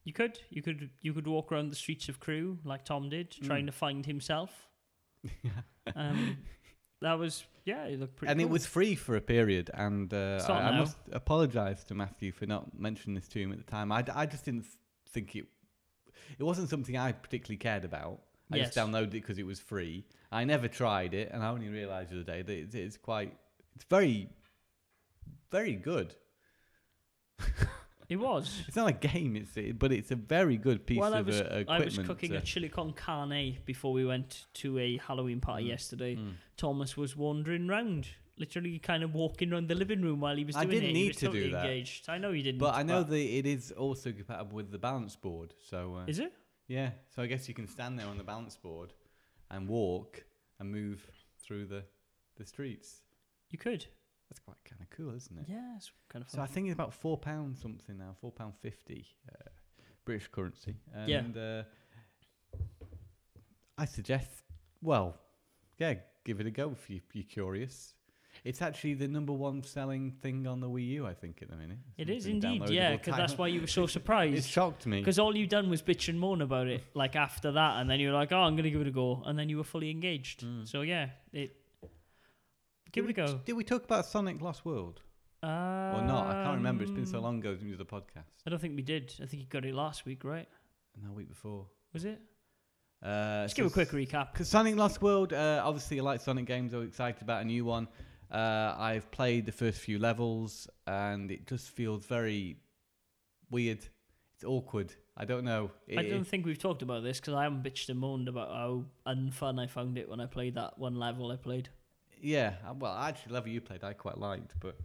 Speaker 1: you could. You could you could walk around the streets of Crewe like Tom did, trying
Speaker 2: Mm.
Speaker 1: to find himself. Um, that was yeah, it looked pretty
Speaker 2: and it was free for a period. And uh, I, I must apologise to Matthew for not mentioning this to him at the time. I, d- I just didn't think it. It wasn't something I particularly cared about. I just downloaded it because it was free. I never tried it, and I only realised the other day that it's, it's quite. It's very, very good.
Speaker 1: It was.
Speaker 2: It's not a game, it's it, but it's a very good piece
Speaker 1: While I
Speaker 2: of
Speaker 1: was,
Speaker 2: uh, equipment.
Speaker 1: I was cooking
Speaker 2: uh,
Speaker 1: a chili con carne before we went to a Halloween party
Speaker 2: Mm.
Speaker 1: yesterday.
Speaker 2: mm.
Speaker 1: Thomas was wandering round, literally kind of walking around the living room while he was
Speaker 2: I
Speaker 1: doing
Speaker 2: didn't
Speaker 1: it.
Speaker 2: need
Speaker 1: was
Speaker 2: to do that.
Speaker 1: engaged. I know you didn't.
Speaker 2: But I know that it is also compatible with the balance board. So uh,
Speaker 1: Is it?
Speaker 2: yeah, so I guess you can stand there on the balance board and walk and move through the the streets.
Speaker 1: You could.
Speaker 2: That's quite kind of cool, isn't it?
Speaker 1: Yeah, it's kind of
Speaker 2: So I think it's about four pounds something now, four pound fifty, uh, British currency. And,
Speaker 1: Yeah.
Speaker 2: Uh, I suggest, well, yeah, give it a go if you, you're curious. It's actually the number one selling thing on the Wii U, I think, at the minute.
Speaker 1: It is indeed, yeah, because that's why you were so surprised.
Speaker 2: It shocked me.
Speaker 1: Because all you done was bitch and moan about it, like after that, and then you were like, "Oh, I'm gonna give it a go," and then you were fully engaged.
Speaker 2: Mm.
Speaker 1: So yeah, it. Give
Speaker 2: did
Speaker 1: it a
Speaker 2: we,
Speaker 1: go.
Speaker 2: Did we talk about Sonic Lost World
Speaker 1: Um,
Speaker 2: or not? I can't remember. It's been so long ago since we did the podcast.
Speaker 1: I don't think we did. I think you got it last week, right?
Speaker 2: No, week before.
Speaker 1: Was it?
Speaker 2: Uh,
Speaker 1: Let's give a quick recap.
Speaker 2: Because Sonic Lost World, uh, obviously, I like Sonic games. I'm excited about a new one. Uh, I've played the first few levels, and it just feels very weird. It's awkward. I don't know.
Speaker 1: I don't think we've talked about this because I haven't bitched and moaned about how unfun I found it when I played that one level I played.
Speaker 2: Yeah, uh, well, actually, level you played, I quite liked. But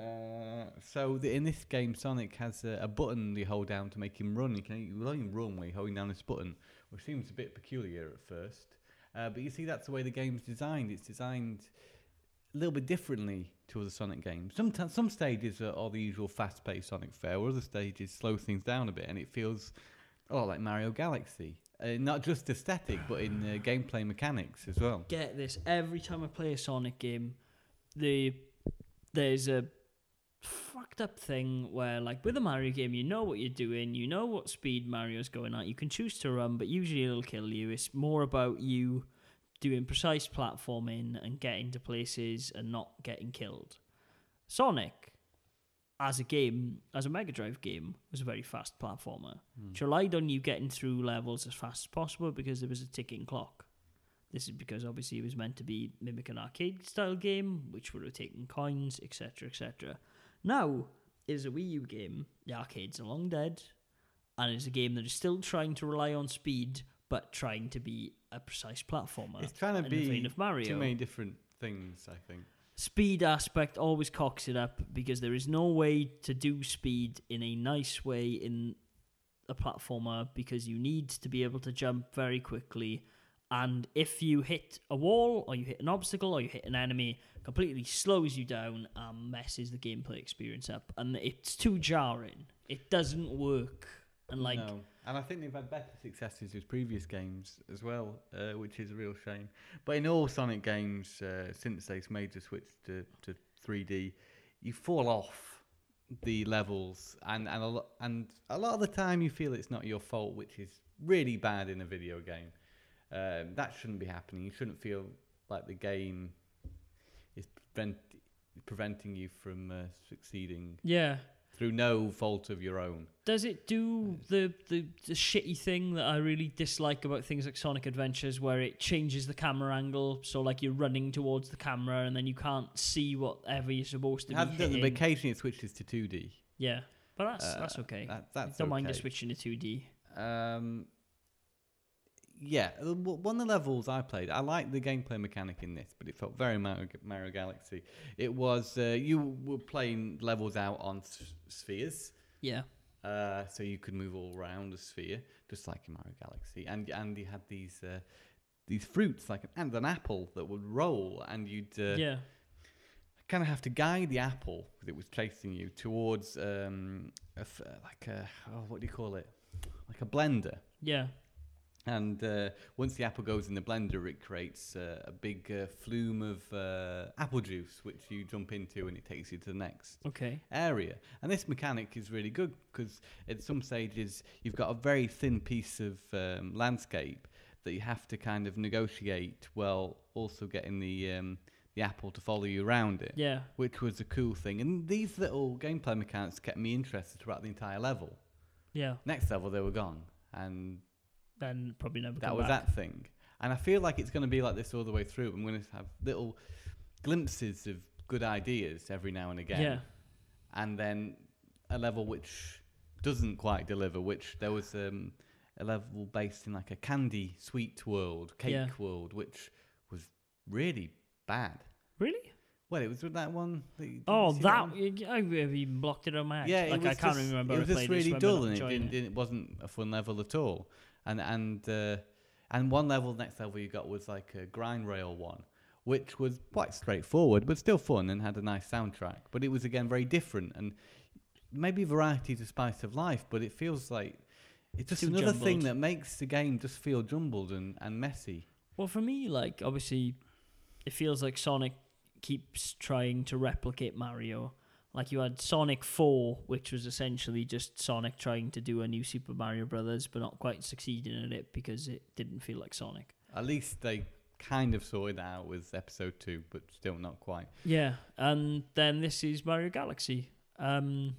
Speaker 2: uh, so the, in this game, Sonic has a, a button you hold down to make him run. You can only run you're holding down this button, which seems a bit peculiar at first. Uh, but you see, that's the way the game's designed. It's designed a little bit differently to other Sonic games. Sometimes some stages are, are the usual fast-paced Sonic fare, or other stages slow things down a bit, and it feels a lot like Mario Galaxy. Uh, not just aesthetic, but in uh, gameplay mechanics as well.
Speaker 1: Get this: every time I play a Sonic game, the there's a fucked up thing where, like with a Mario game, you know what you're doing, you know what speed Mario's going at. You can choose to run, but usually it'll kill you. It's more about you doing precise platforming and getting to places and not getting killed. Sonic, as a game, as a Mega Drive game, was a very fast platformer. Hmm. Which relied on you getting through levels as fast as possible because there was a ticking clock. This is because obviously it was meant to be mimic an arcade style game, which would have taken coins, etc., etc. Now it is a Wii U game. The arcades are long dead, and it's a game that is still trying to rely on speed, but trying to be a precise platformer.
Speaker 2: It's trying to
Speaker 1: in the vein
Speaker 2: be
Speaker 1: of Mario.
Speaker 2: too many different things. I think.
Speaker 1: Speed aspect always cocks it up because there is no way to do speed in a nice way in a platformer because you need to be able to jump very quickly. And if you hit a wall or you hit an obstacle or you hit an enemy completely slows you down and messes the gameplay experience up. And it's too jarring. It doesn't work. And like
Speaker 2: no. And I think they've had better successes with previous games as well, uh, which is a real shame. But in all Sonic games, uh, since they've made the switch to, to 3D, you fall off the levels, and and a lot and a lot of the time you feel it's not your fault, which is really bad in a video game. Um, that shouldn't be happening. You shouldn't feel like the game is prevent, preventing you from uh, succeeding
Speaker 1: yeah
Speaker 2: through no fault of your own.
Speaker 1: Does it do the, the the shitty thing that I really dislike about things like Sonic Adventures, where it changes the camera angle, so like you're running towards the camera and then you can't see whatever you're supposed to
Speaker 2: It
Speaker 1: be
Speaker 2: done
Speaker 1: hitting.
Speaker 2: the occasionally it switches to 2D.
Speaker 1: Yeah, but that's
Speaker 2: Uh,
Speaker 1: that's okay.
Speaker 2: That, that's
Speaker 1: Don't mind
Speaker 2: okay.
Speaker 1: it switching to 2D.
Speaker 2: Um, yeah, uh, one of the levels I played, I liked the gameplay mechanic in this, but it felt very Mario, Mario Galaxy. It was uh, you were playing levels out on s- spheres,
Speaker 1: Yeah,
Speaker 2: uh, so you could move all around a sphere, just like in Mario Galaxy, and and you had these uh, these fruits like an, and an apple that would roll, and you'd uh,
Speaker 1: yeah,
Speaker 2: kind of have to guide the apple because it was chasing you towards um, a f- like a oh, what do you call it? Like a blender.
Speaker 1: yeah,
Speaker 2: And uh, once the apple goes in the blender, it creates uh, a big uh, flume of uh, apple juice, which you jump into, and it takes you to the next
Speaker 1: okay,
Speaker 2: area. And this mechanic is really good because at some stages you've got a very thin piece of um, landscape that you have to kind of negotiate while also getting the um, the apple to follow you around it
Speaker 1: yeah,
Speaker 2: which was a cool thing. And these little gameplay mechanics kept me interested throughout the entire level.
Speaker 1: yeah.
Speaker 2: Next level, they were gone, and
Speaker 1: Then probably never.
Speaker 2: that
Speaker 1: come
Speaker 2: was
Speaker 1: back.
Speaker 2: that thing. And I feel like it's going to be like this all the way through. I'm going to have little glimpses of good ideas every now and again,
Speaker 1: Yeah,
Speaker 2: and then a level which doesn't quite deliver. Which there was um, a level based in like a candy sweet world, cake
Speaker 1: Yeah.
Speaker 2: world, which was really bad.
Speaker 1: Really?
Speaker 2: Well, it was with that one. That
Speaker 1: Oh, that,
Speaker 2: one?
Speaker 1: I even blocked it on my.
Speaker 2: Yeah,
Speaker 1: like I can't
Speaker 2: just,
Speaker 1: remember.
Speaker 2: It was just really dull, and it didn't, didn't, it wasn't a fun level at all. And and uh, and one level, next level you got was like a grind rail one, which was quite straightforward, but still fun and had a nice soundtrack. But it was again very different, and maybe variety is the spice of life. But it feels like it's just
Speaker 1: Too
Speaker 2: another thing that makes the game just feel jumbled and, and messy.
Speaker 1: Well, for me, like obviously, it feels like Sonic keeps trying to replicate Mario. Like you had Sonic Four, which was essentially just Sonic trying to do a new Super Mario Brothers, but not quite succeeding at it because it didn't feel like Sonic.
Speaker 2: At least they kind of sorted that out with episode two, but still not quite.
Speaker 1: Yeah, and then this is Mario Galaxy. Um,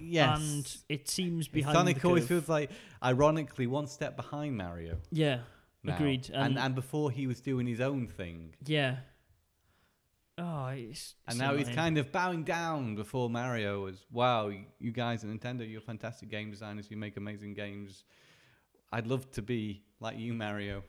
Speaker 2: Yes.
Speaker 1: and it seems behind
Speaker 2: Sonic
Speaker 1: the
Speaker 2: always feels like, ironically, one step behind Mario.
Speaker 1: Yeah,
Speaker 2: now.
Speaker 1: Agreed,
Speaker 2: And,
Speaker 1: and-
Speaker 2: and before he was doing his own thing,
Speaker 1: yeah. Oh, it's,
Speaker 2: and
Speaker 1: it's
Speaker 2: now he's kind of bowing down before Mario. As wow, you- you guys at Nintendo, you're fantastic game designers. You make amazing games. I'd love to be like you, Mario.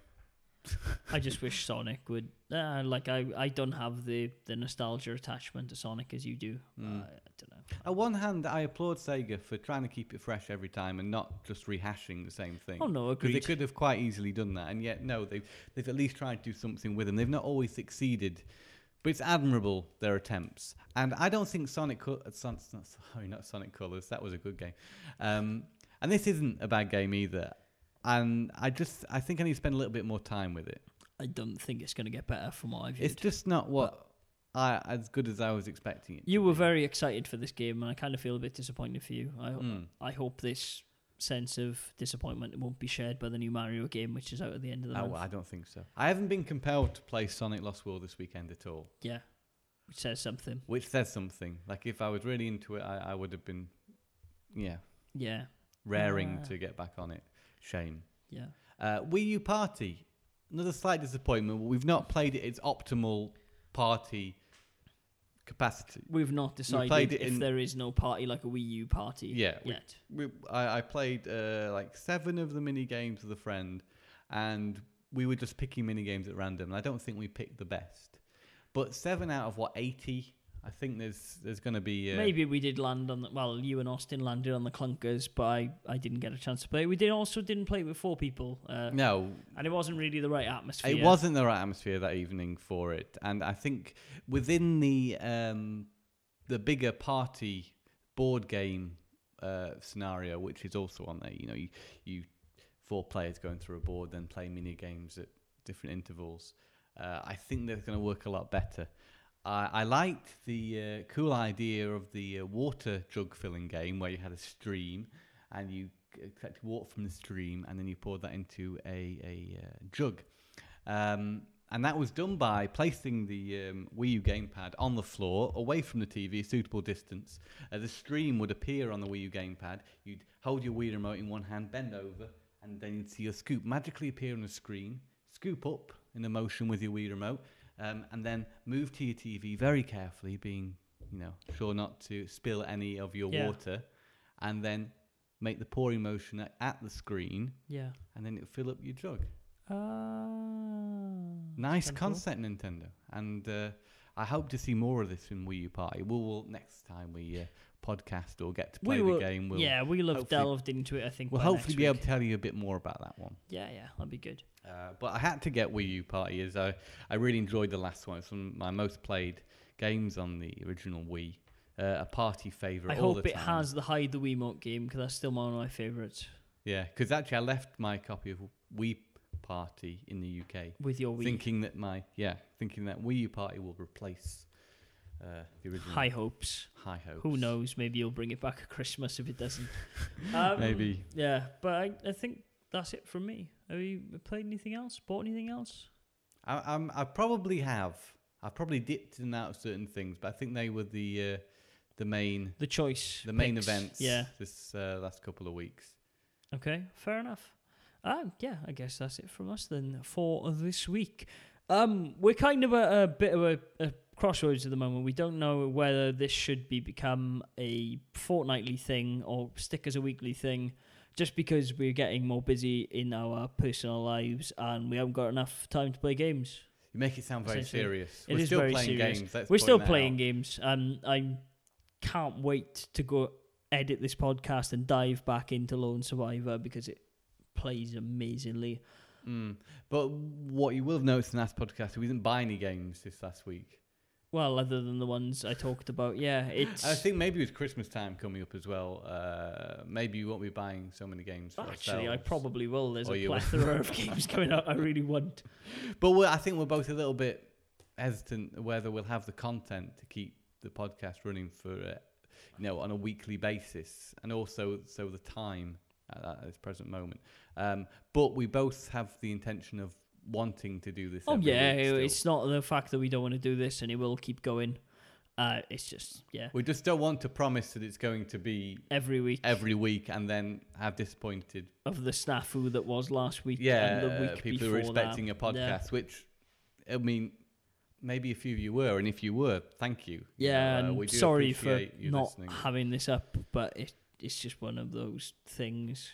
Speaker 1: I just wish Sonic would. Uh, like I, I don't have the, the nostalgia attachment to Sonic as you do.
Speaker 2: Mm.
Speaker 1: Uh, I don't know.
Speaker 2: On one hand, I applaud Sega for trying to keep it fresh every time and not just rehashing the same thing.
Speaker 1: Oh no,
Speaker 2: Because they could have quite easily done that, and yet no, they've they've at least tried to do something with them. They've not always succeeded, but it's admirable their attempts. And I don't think Sonic, Co- uh, Son, sorry, not Sonic Colors, that was a good game. Um, and this isn't a bad game either. And I just I think I need to spend a little bit more time with it.
Speaker 1: I don't think it's going to get better from what I've
Speaker 2: It's just not what I as good as I was expecting it.
Speaker 1: You were very excited for this game, and I kind of feel a bit disappointed for you. I,
Speaker 2: Mm.
Speaker 1: I hope this sense of disappointment it won't be shared by the new Mario game, which is out at the end of the
Speaker 2: Oh,
Speaker 1: month.
Speaker 2: well, I don't think so. I haven't been compelled to play Sonic Lost World this weekend at all.
Speaker 1: Yeah, which says something.
Speaker 2: which says something. Like if I was really into it, I, I would have been, yeah,
Speaker 1: Yeah,
Speaker 2: raring
Speaker 1: Ah.
Speaker 2: to get back on it. Shame.
Speaker 1: yeah.
Speaker 2: Uh, Wii U Party, another slight disappointment. We've not played it its optimal party capacity.
Speaker 1: We've not decided if
Speaker 2: in-
Speaker 1: there is no party like a Wii U party
Speaker 2: Yeah, we-
Speaker 1: yet.
Speaker 2: We, I, I played uh, like seven of the mini games with a friend, and we were just picking mini games at random. And I don't think we picked the best, but seven out of what eighty. I think there's there's going to be uh,
Speaker 1: Maybe we did land on the well, you and Austin landed on the clunkers, but I, I didn't get a chance to play. We did also didn't play with four people, uh,
Speaker 2: no
Speaker 1: and it wasn't really the right atmosphere.
Speaker 2: It wasn't the right atmosphere that evening for it, and I think within the um, the bigger party board game uh, scenario, which is also on there, you know, you, you four players going through a board, then play mini games at different intervals. Uh, I think that's going to work a lot better. I I liked the uh, cool idea of the uh, water jug filling game where you had a stream and you collected water from the stream and then you poured that into a, a uh, jug. Um, and that was done by placing the um, Wii U gamepad on the floor, away from the TV, a suitable distance. Uh, the stream would appear on the Wii U gamepad. You'd hold your Wii remote in one hand, bend over, and then you'd see your scoop magically appear on the screen. Scoop up in a motion with your Wii remote, um, and then move to your TV very carefully, being you know sure not to spill any of your
Speaker 1: Yeah.
Speaker 2: water, and then make the pouring motion at, at the screen,
Speaker 1: Yeah.
Speaker 2: and then it'll fill up your jug.
Speaker 1: Uh,
Speaker 2: Nice
Speaker 1: kinda cool.
Speaker 2: concept, Nintendo, and uh, I hope to see more of this in Wii U Party. We'll, we'll next time we uh, podcast or get to play
Speaker 1: we
Speaker 2: the
Speaker 1: will,
Speaker 2: game, we'll
Speaker 1: yeah, we'll have delved into it. I think
Speaker 2: we'll hopefully be able to tell you a bit more about that one.
Speaker 1: Yeah, yeah, that'd be good.
Speaker 2: Uh, but I had to get Wii U Party as I, I really enjoyed the last one. It's one of my most played games on the original Wii. Uh, a party favorite.
Speaker 1: I
Speaker 2: all
Speaker 1: hope
Speaker 2: the
Speaker 1: it
Speaker 2: time.
Speaker 1: has the hide the Wiimote game because that's still one of my favourites.
Speaker 2: Yeah, because actually I left my copy of Wii Party in the UK,
Speaker 1: With your Wii,
Speaker 2: thinking that my yeah, thinking that Wii U Party will replace uh, the original.
Speaker 1: high hopes.
Speaker 2: High hopes.
Speaker 1: Who knows? Maybe you'll bring it back at Christmas if it doesn't. um,
Speaker 2: Maybe.
Speaker 1: Yeah, but I, I think that's it from me. Have you played anything else? Bought anything else?
Speaker 2: I, I'm, I probably have. I've probably dipped in and out of certain things, but I think they were the uh, the main
Speaker 1: The choice.
Speaker 2: the main
Speaker 1: picks.
Speaker 2: events
Speaker 1: Yeah.
Speaker 2: this uh, last couple of weeks.
Speaker 1: Okay, fair enough. Um, yeah, I guess that's it from us then for this week. Um, we're kind of at a bit of a, a crossroads at the moment. We don't know whether this should be become a fortnightly thing or stick as a weekly thing, just because we're getting more busy in our personal lives and we haven't got enough time to play games.
Speaker 2: You make it sound very serious.
Speaker 1: it
Speaker 2: We're
Speaker 1: is
Speaker 2: still
Speaker 1: very
Speaker 2: playing
Speaker 1: serious.
Speaker 2: games. Let's
Speaker 1: we're
Speaker 2: point
Speaker 1: still
Speaker 2: that
Speaker 1: playing
Speaker 2: out.
Speaker 1: games, and I can't wait to go edit this podcast and dive back into Lone Survivor because it plays amazingly.
Speaker 2: Mm. But what you will have noticed in last podcast, we didn't buy any games this last week.
Speaker 1: Well, other than the ones I talked about, yeah, it's
Speaker 2: I think maybe with Christmas time coming up as well, uh, maybe you won't be buying so many games. For
Speaker 1: actually I probably will. There's
Speaker 2: Or
Speaker 1: a plethora of games coming out I really want.
Speaker 2: But we're, I think we're both a little bit hesitant whether we'll have the content to keep the podcast running for, uh, you know, on a weekly basis, and also so the time at, at this present moment. Um, but we both have the intention of wanting to do this.
Speaker 1: Oh yeah, it's not the fact that we don't want to do this and it will keep going. Uh, it's just yeah,
Speaker 2: We just don't want to promise that it's going to be
Speaker 1: every week
Speaker 2: every week and then have disappointed
Speaker 1: of the snafu that was last week
Speaker 2: yeah,
Speaker 1: and the week
Speaker 2: people who are expecting
Speaker 1: that.
Speaker 2: a podcast, which I mean, maybe a few of you were, and if you were, thank you. You
Speaker 1: Yeah,
Speaker 2: uh,
Speaker 1: and sorry for
Speaker 2: you
Speaker 1: not
Speaker 2: listening.
Speaker 1: having this up, but it, it's just one of those things.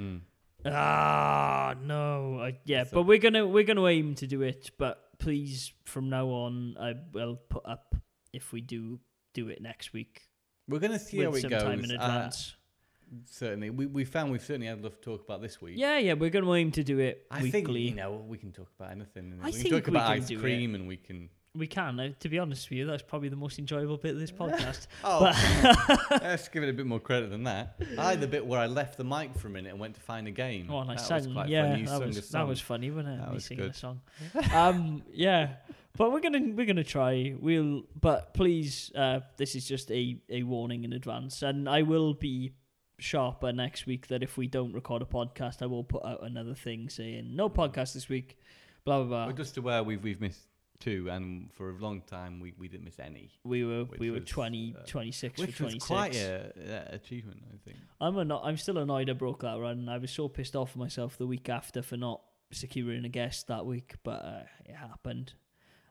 Speaker 2: Mm.
Speaker 1: Ah, no, I, yeah,
Speaker 2: So-
Speaker 1: but we're gonna we're gonna aim to do it. But please, from now on, I will put up if we do do it next week
Speaker 2: We're going to see how it
Speaker 1: some
Speaker 2: goes.
Speaker 1: time in
Speaker 2: Uh,
Speaker 1: advance.
Speaker 2: certainly, we we found we've certainly had enough to talk about this week.
Speaker 1: yeah, yeah, we're gonna aim to do it
Speaker 2: I
Speaker 1: weekly.
Speaker 2: think you know we can talk about anything.
Speaker 1: I think
Speaker 2: we can
Speaker 1: think
Speaker 2: talk
Speaker 1: we
Speaker 2: about
Speaker 1: can
Speaker 2: ice
Speaker 1: do it.
Speaker 2: cream, and we can.
Speaker 1: We can. Uh, to be honest with you, that's probably the most enjoyable bit of this podcast.
Speaker 2: Oh,
Speaker 1: But-
Speaker 2: let's give it a bit more credit than that. I had the bit where I left the mic for a minute and went to find a game.
Speaker 1: Oh, and I
Speaker 2: that
Speaker 1: sang.
Speaker 2: was quite
Speaker 1: yeah,
Speaker 2: funny. You
Speaker 1: that
Speaker 2: sung a
Speaker 1: was that was funny, wasn't it?
Speaker 2: That
Speaker 1: Me
Speaker 2: was
Speaker 1: singing
Speaker 2: good.
Speaker 1: a song. um, yeah, but we're gonna we're gonna try. We'll, but please, uh, this is just a a warning in advance, and I will be sharper next week. That if we don't record a podcast, I will put out another thing saying no podcast this week. Blah blah
Speaker 2: We're
Speaker 1: blah.
Speaker 2: just aware we've we've missed two, and for a long time we, we didn't miss any,
Speaker 1: We were we were
Speaker 2: was,
Speaker 1: 20,
Speaker 2: uh,
Speaker 1: 26
Speaker 2: which
Speaker 1: for
Speaker 2: was quite a, a achievement, I think.
Speaker 1: I'm a anno- I'm still annoyed I broke that run. I was so pissed off myself the week after for not securing a guest that week, but uh, it happened.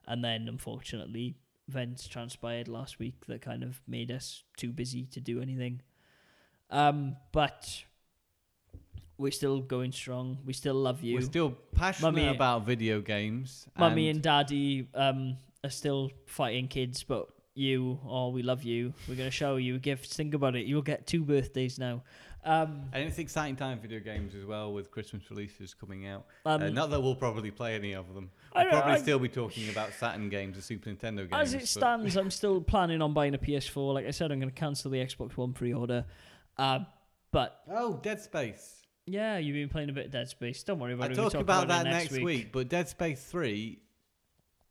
Speaker 1: And then unfortunately, events transpired last week that kind of made us too busy to do anything. Um, but we're still going strong. We still love you.
Speaker 2: We're still passionate
Speaker 1: Mummy-
Speaker 2: about video games.
Speaker 1: Mummy and Daddy um are still fighting kids, but you, oh, we love you. We're gonna show you gifts. Think about it. You'll get two birthdays now. Um,
Speaker 2: And it's exciting time for video games as well with Christmas releases coming out.
Speaker 1: um,
Speaker 2: uh, not that we'll probably play any of them.
Speaker 1: I
Speaker 2: We'll probably
Speaker 1: I-
Speaker 2: still be talking about Saturn games and Super Nintendo games.
Speaker 1: As it stands, I'm still planning on buying a PS4. Like I said, I'm going to cancel the Xbox One pre-order. Uh, but
Speaker 2: Oh, Dead Space.
Speaker 1: Yeah, you've been playing a bit of Dead Space. Don't worry about
Speaker 2: I
Speaker 1: it. we'll
Speaker 2: talk about
Speaker 1: it
Speaker 2: that
Speaker 1: next
Speaker 2: next week. but Dead Space 3,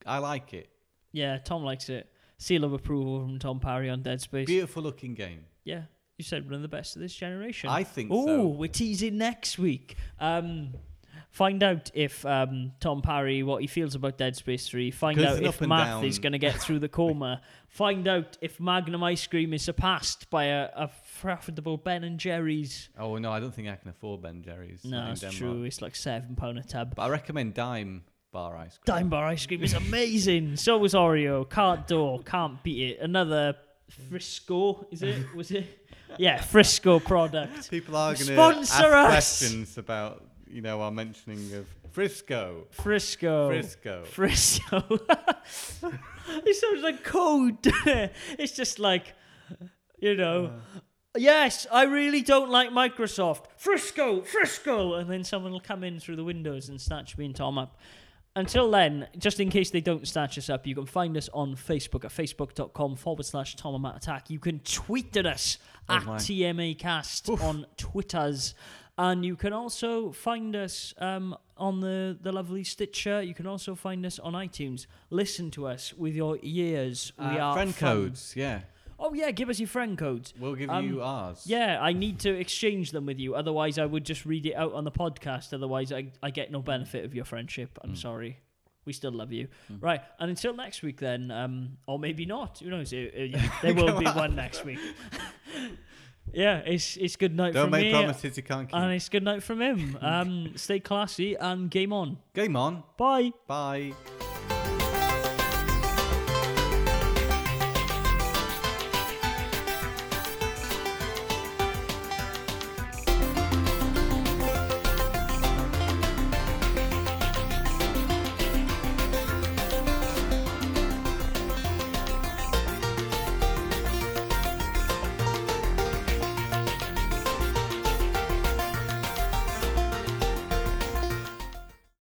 Speaker 2: I like it.
Speaker 1: Yeah, Tom likes it. Seal of approval from Tom Parry on Dead Space.
Speaker 2: Beautiful looking game.
Speaker 1: yeah, you said one of the best of this generation.
Speaker 2: I think
Speaker 1: Oh,
Speaker 2: so.
Speaker 1: we're teasing next week. Um, find out if um, Tom Parry what he feels about Dead Space Three. Find out if Math
Speaker 2: down.
Speaker 1: is going to get through the coma. Find out if Magnum ice cream is surpassed by a, a profitable Ben and Jerry's.
Speaker 2: Oh, no, I don't think I can afford Ben and Jerry's.
Speaker 1: No,
Speaker 2: not in
Speaker 1: it's
Speaker 2: Denmark.
Speaker 1: true. It's like seven pound a tub.
Speaker 2: But I recommend Dime Bar Ice Cream.
Speaker 1: Dime bar ice cream is amazing. so was Oreo. Can't door. Can't beat it. Another Frisko. Is it? Was it? Yeah, Frisko product.
Speaker 2: People are going to ask
Speaker 1: us.
Speaker 2: questions about, you know, our mentioning of Frisko.
Speaker 1: Frisko.
Speaker 2: Frisko.
Speaker 1: Frisko. it sounds like code. it's just like, you know, yes, I really don't like Microsoft. Frisko, Frisko. And then someone will come in through the windows and snatch me and Tom up. Until then, just in case they don't snatch us up, you can find us on Facebook at facebook.com forward slash Tom and Matt Attack. You can tweet at us
Speaker 2: Oh
Speaker 1: at
Speaker 2: my.
Speaker 1: TMAcast on Twitters. And you can also find us um, on the, the lovely Stitcher. You can also find us on iTunes. Listen to us with your ears. We
Speaker 2: Uh,
Speaker 1: are
Speaker 2: friend
Speaker 1: fun.
Speaker 2: codes, yeah.
Speaker 1: Oh, yeah, give us your friend codes.
Speaker 2: We'll give
Speaker 1: Um,
Speaker 2: you ours.
Speaker 1: Yeah, I need to exchange them with you. Otherwise, I would just read it out on the podcast. Otherwise, I, I get no benefit of your friendship. I'm
Speaker 2: Mm.
Speaker 1: sorry. We still love you.
Speaker 2: Mm.
Speaker 1: Right. And until next week, then, um, or maybe not. Who knows? Uh, yeah, there will be one next week. yeah, it's it's good night
Speaker 2: Don't
Speaker 1: from
Speaker 2: make
Speaker 1: me.
Speaker 2: promises you can't keep.
Speaker 1: And it's good night from him. Um, stay classy and game on.
Speaker 2: Game on.
Speaker 1: Bye.
Speaker 2: Bye.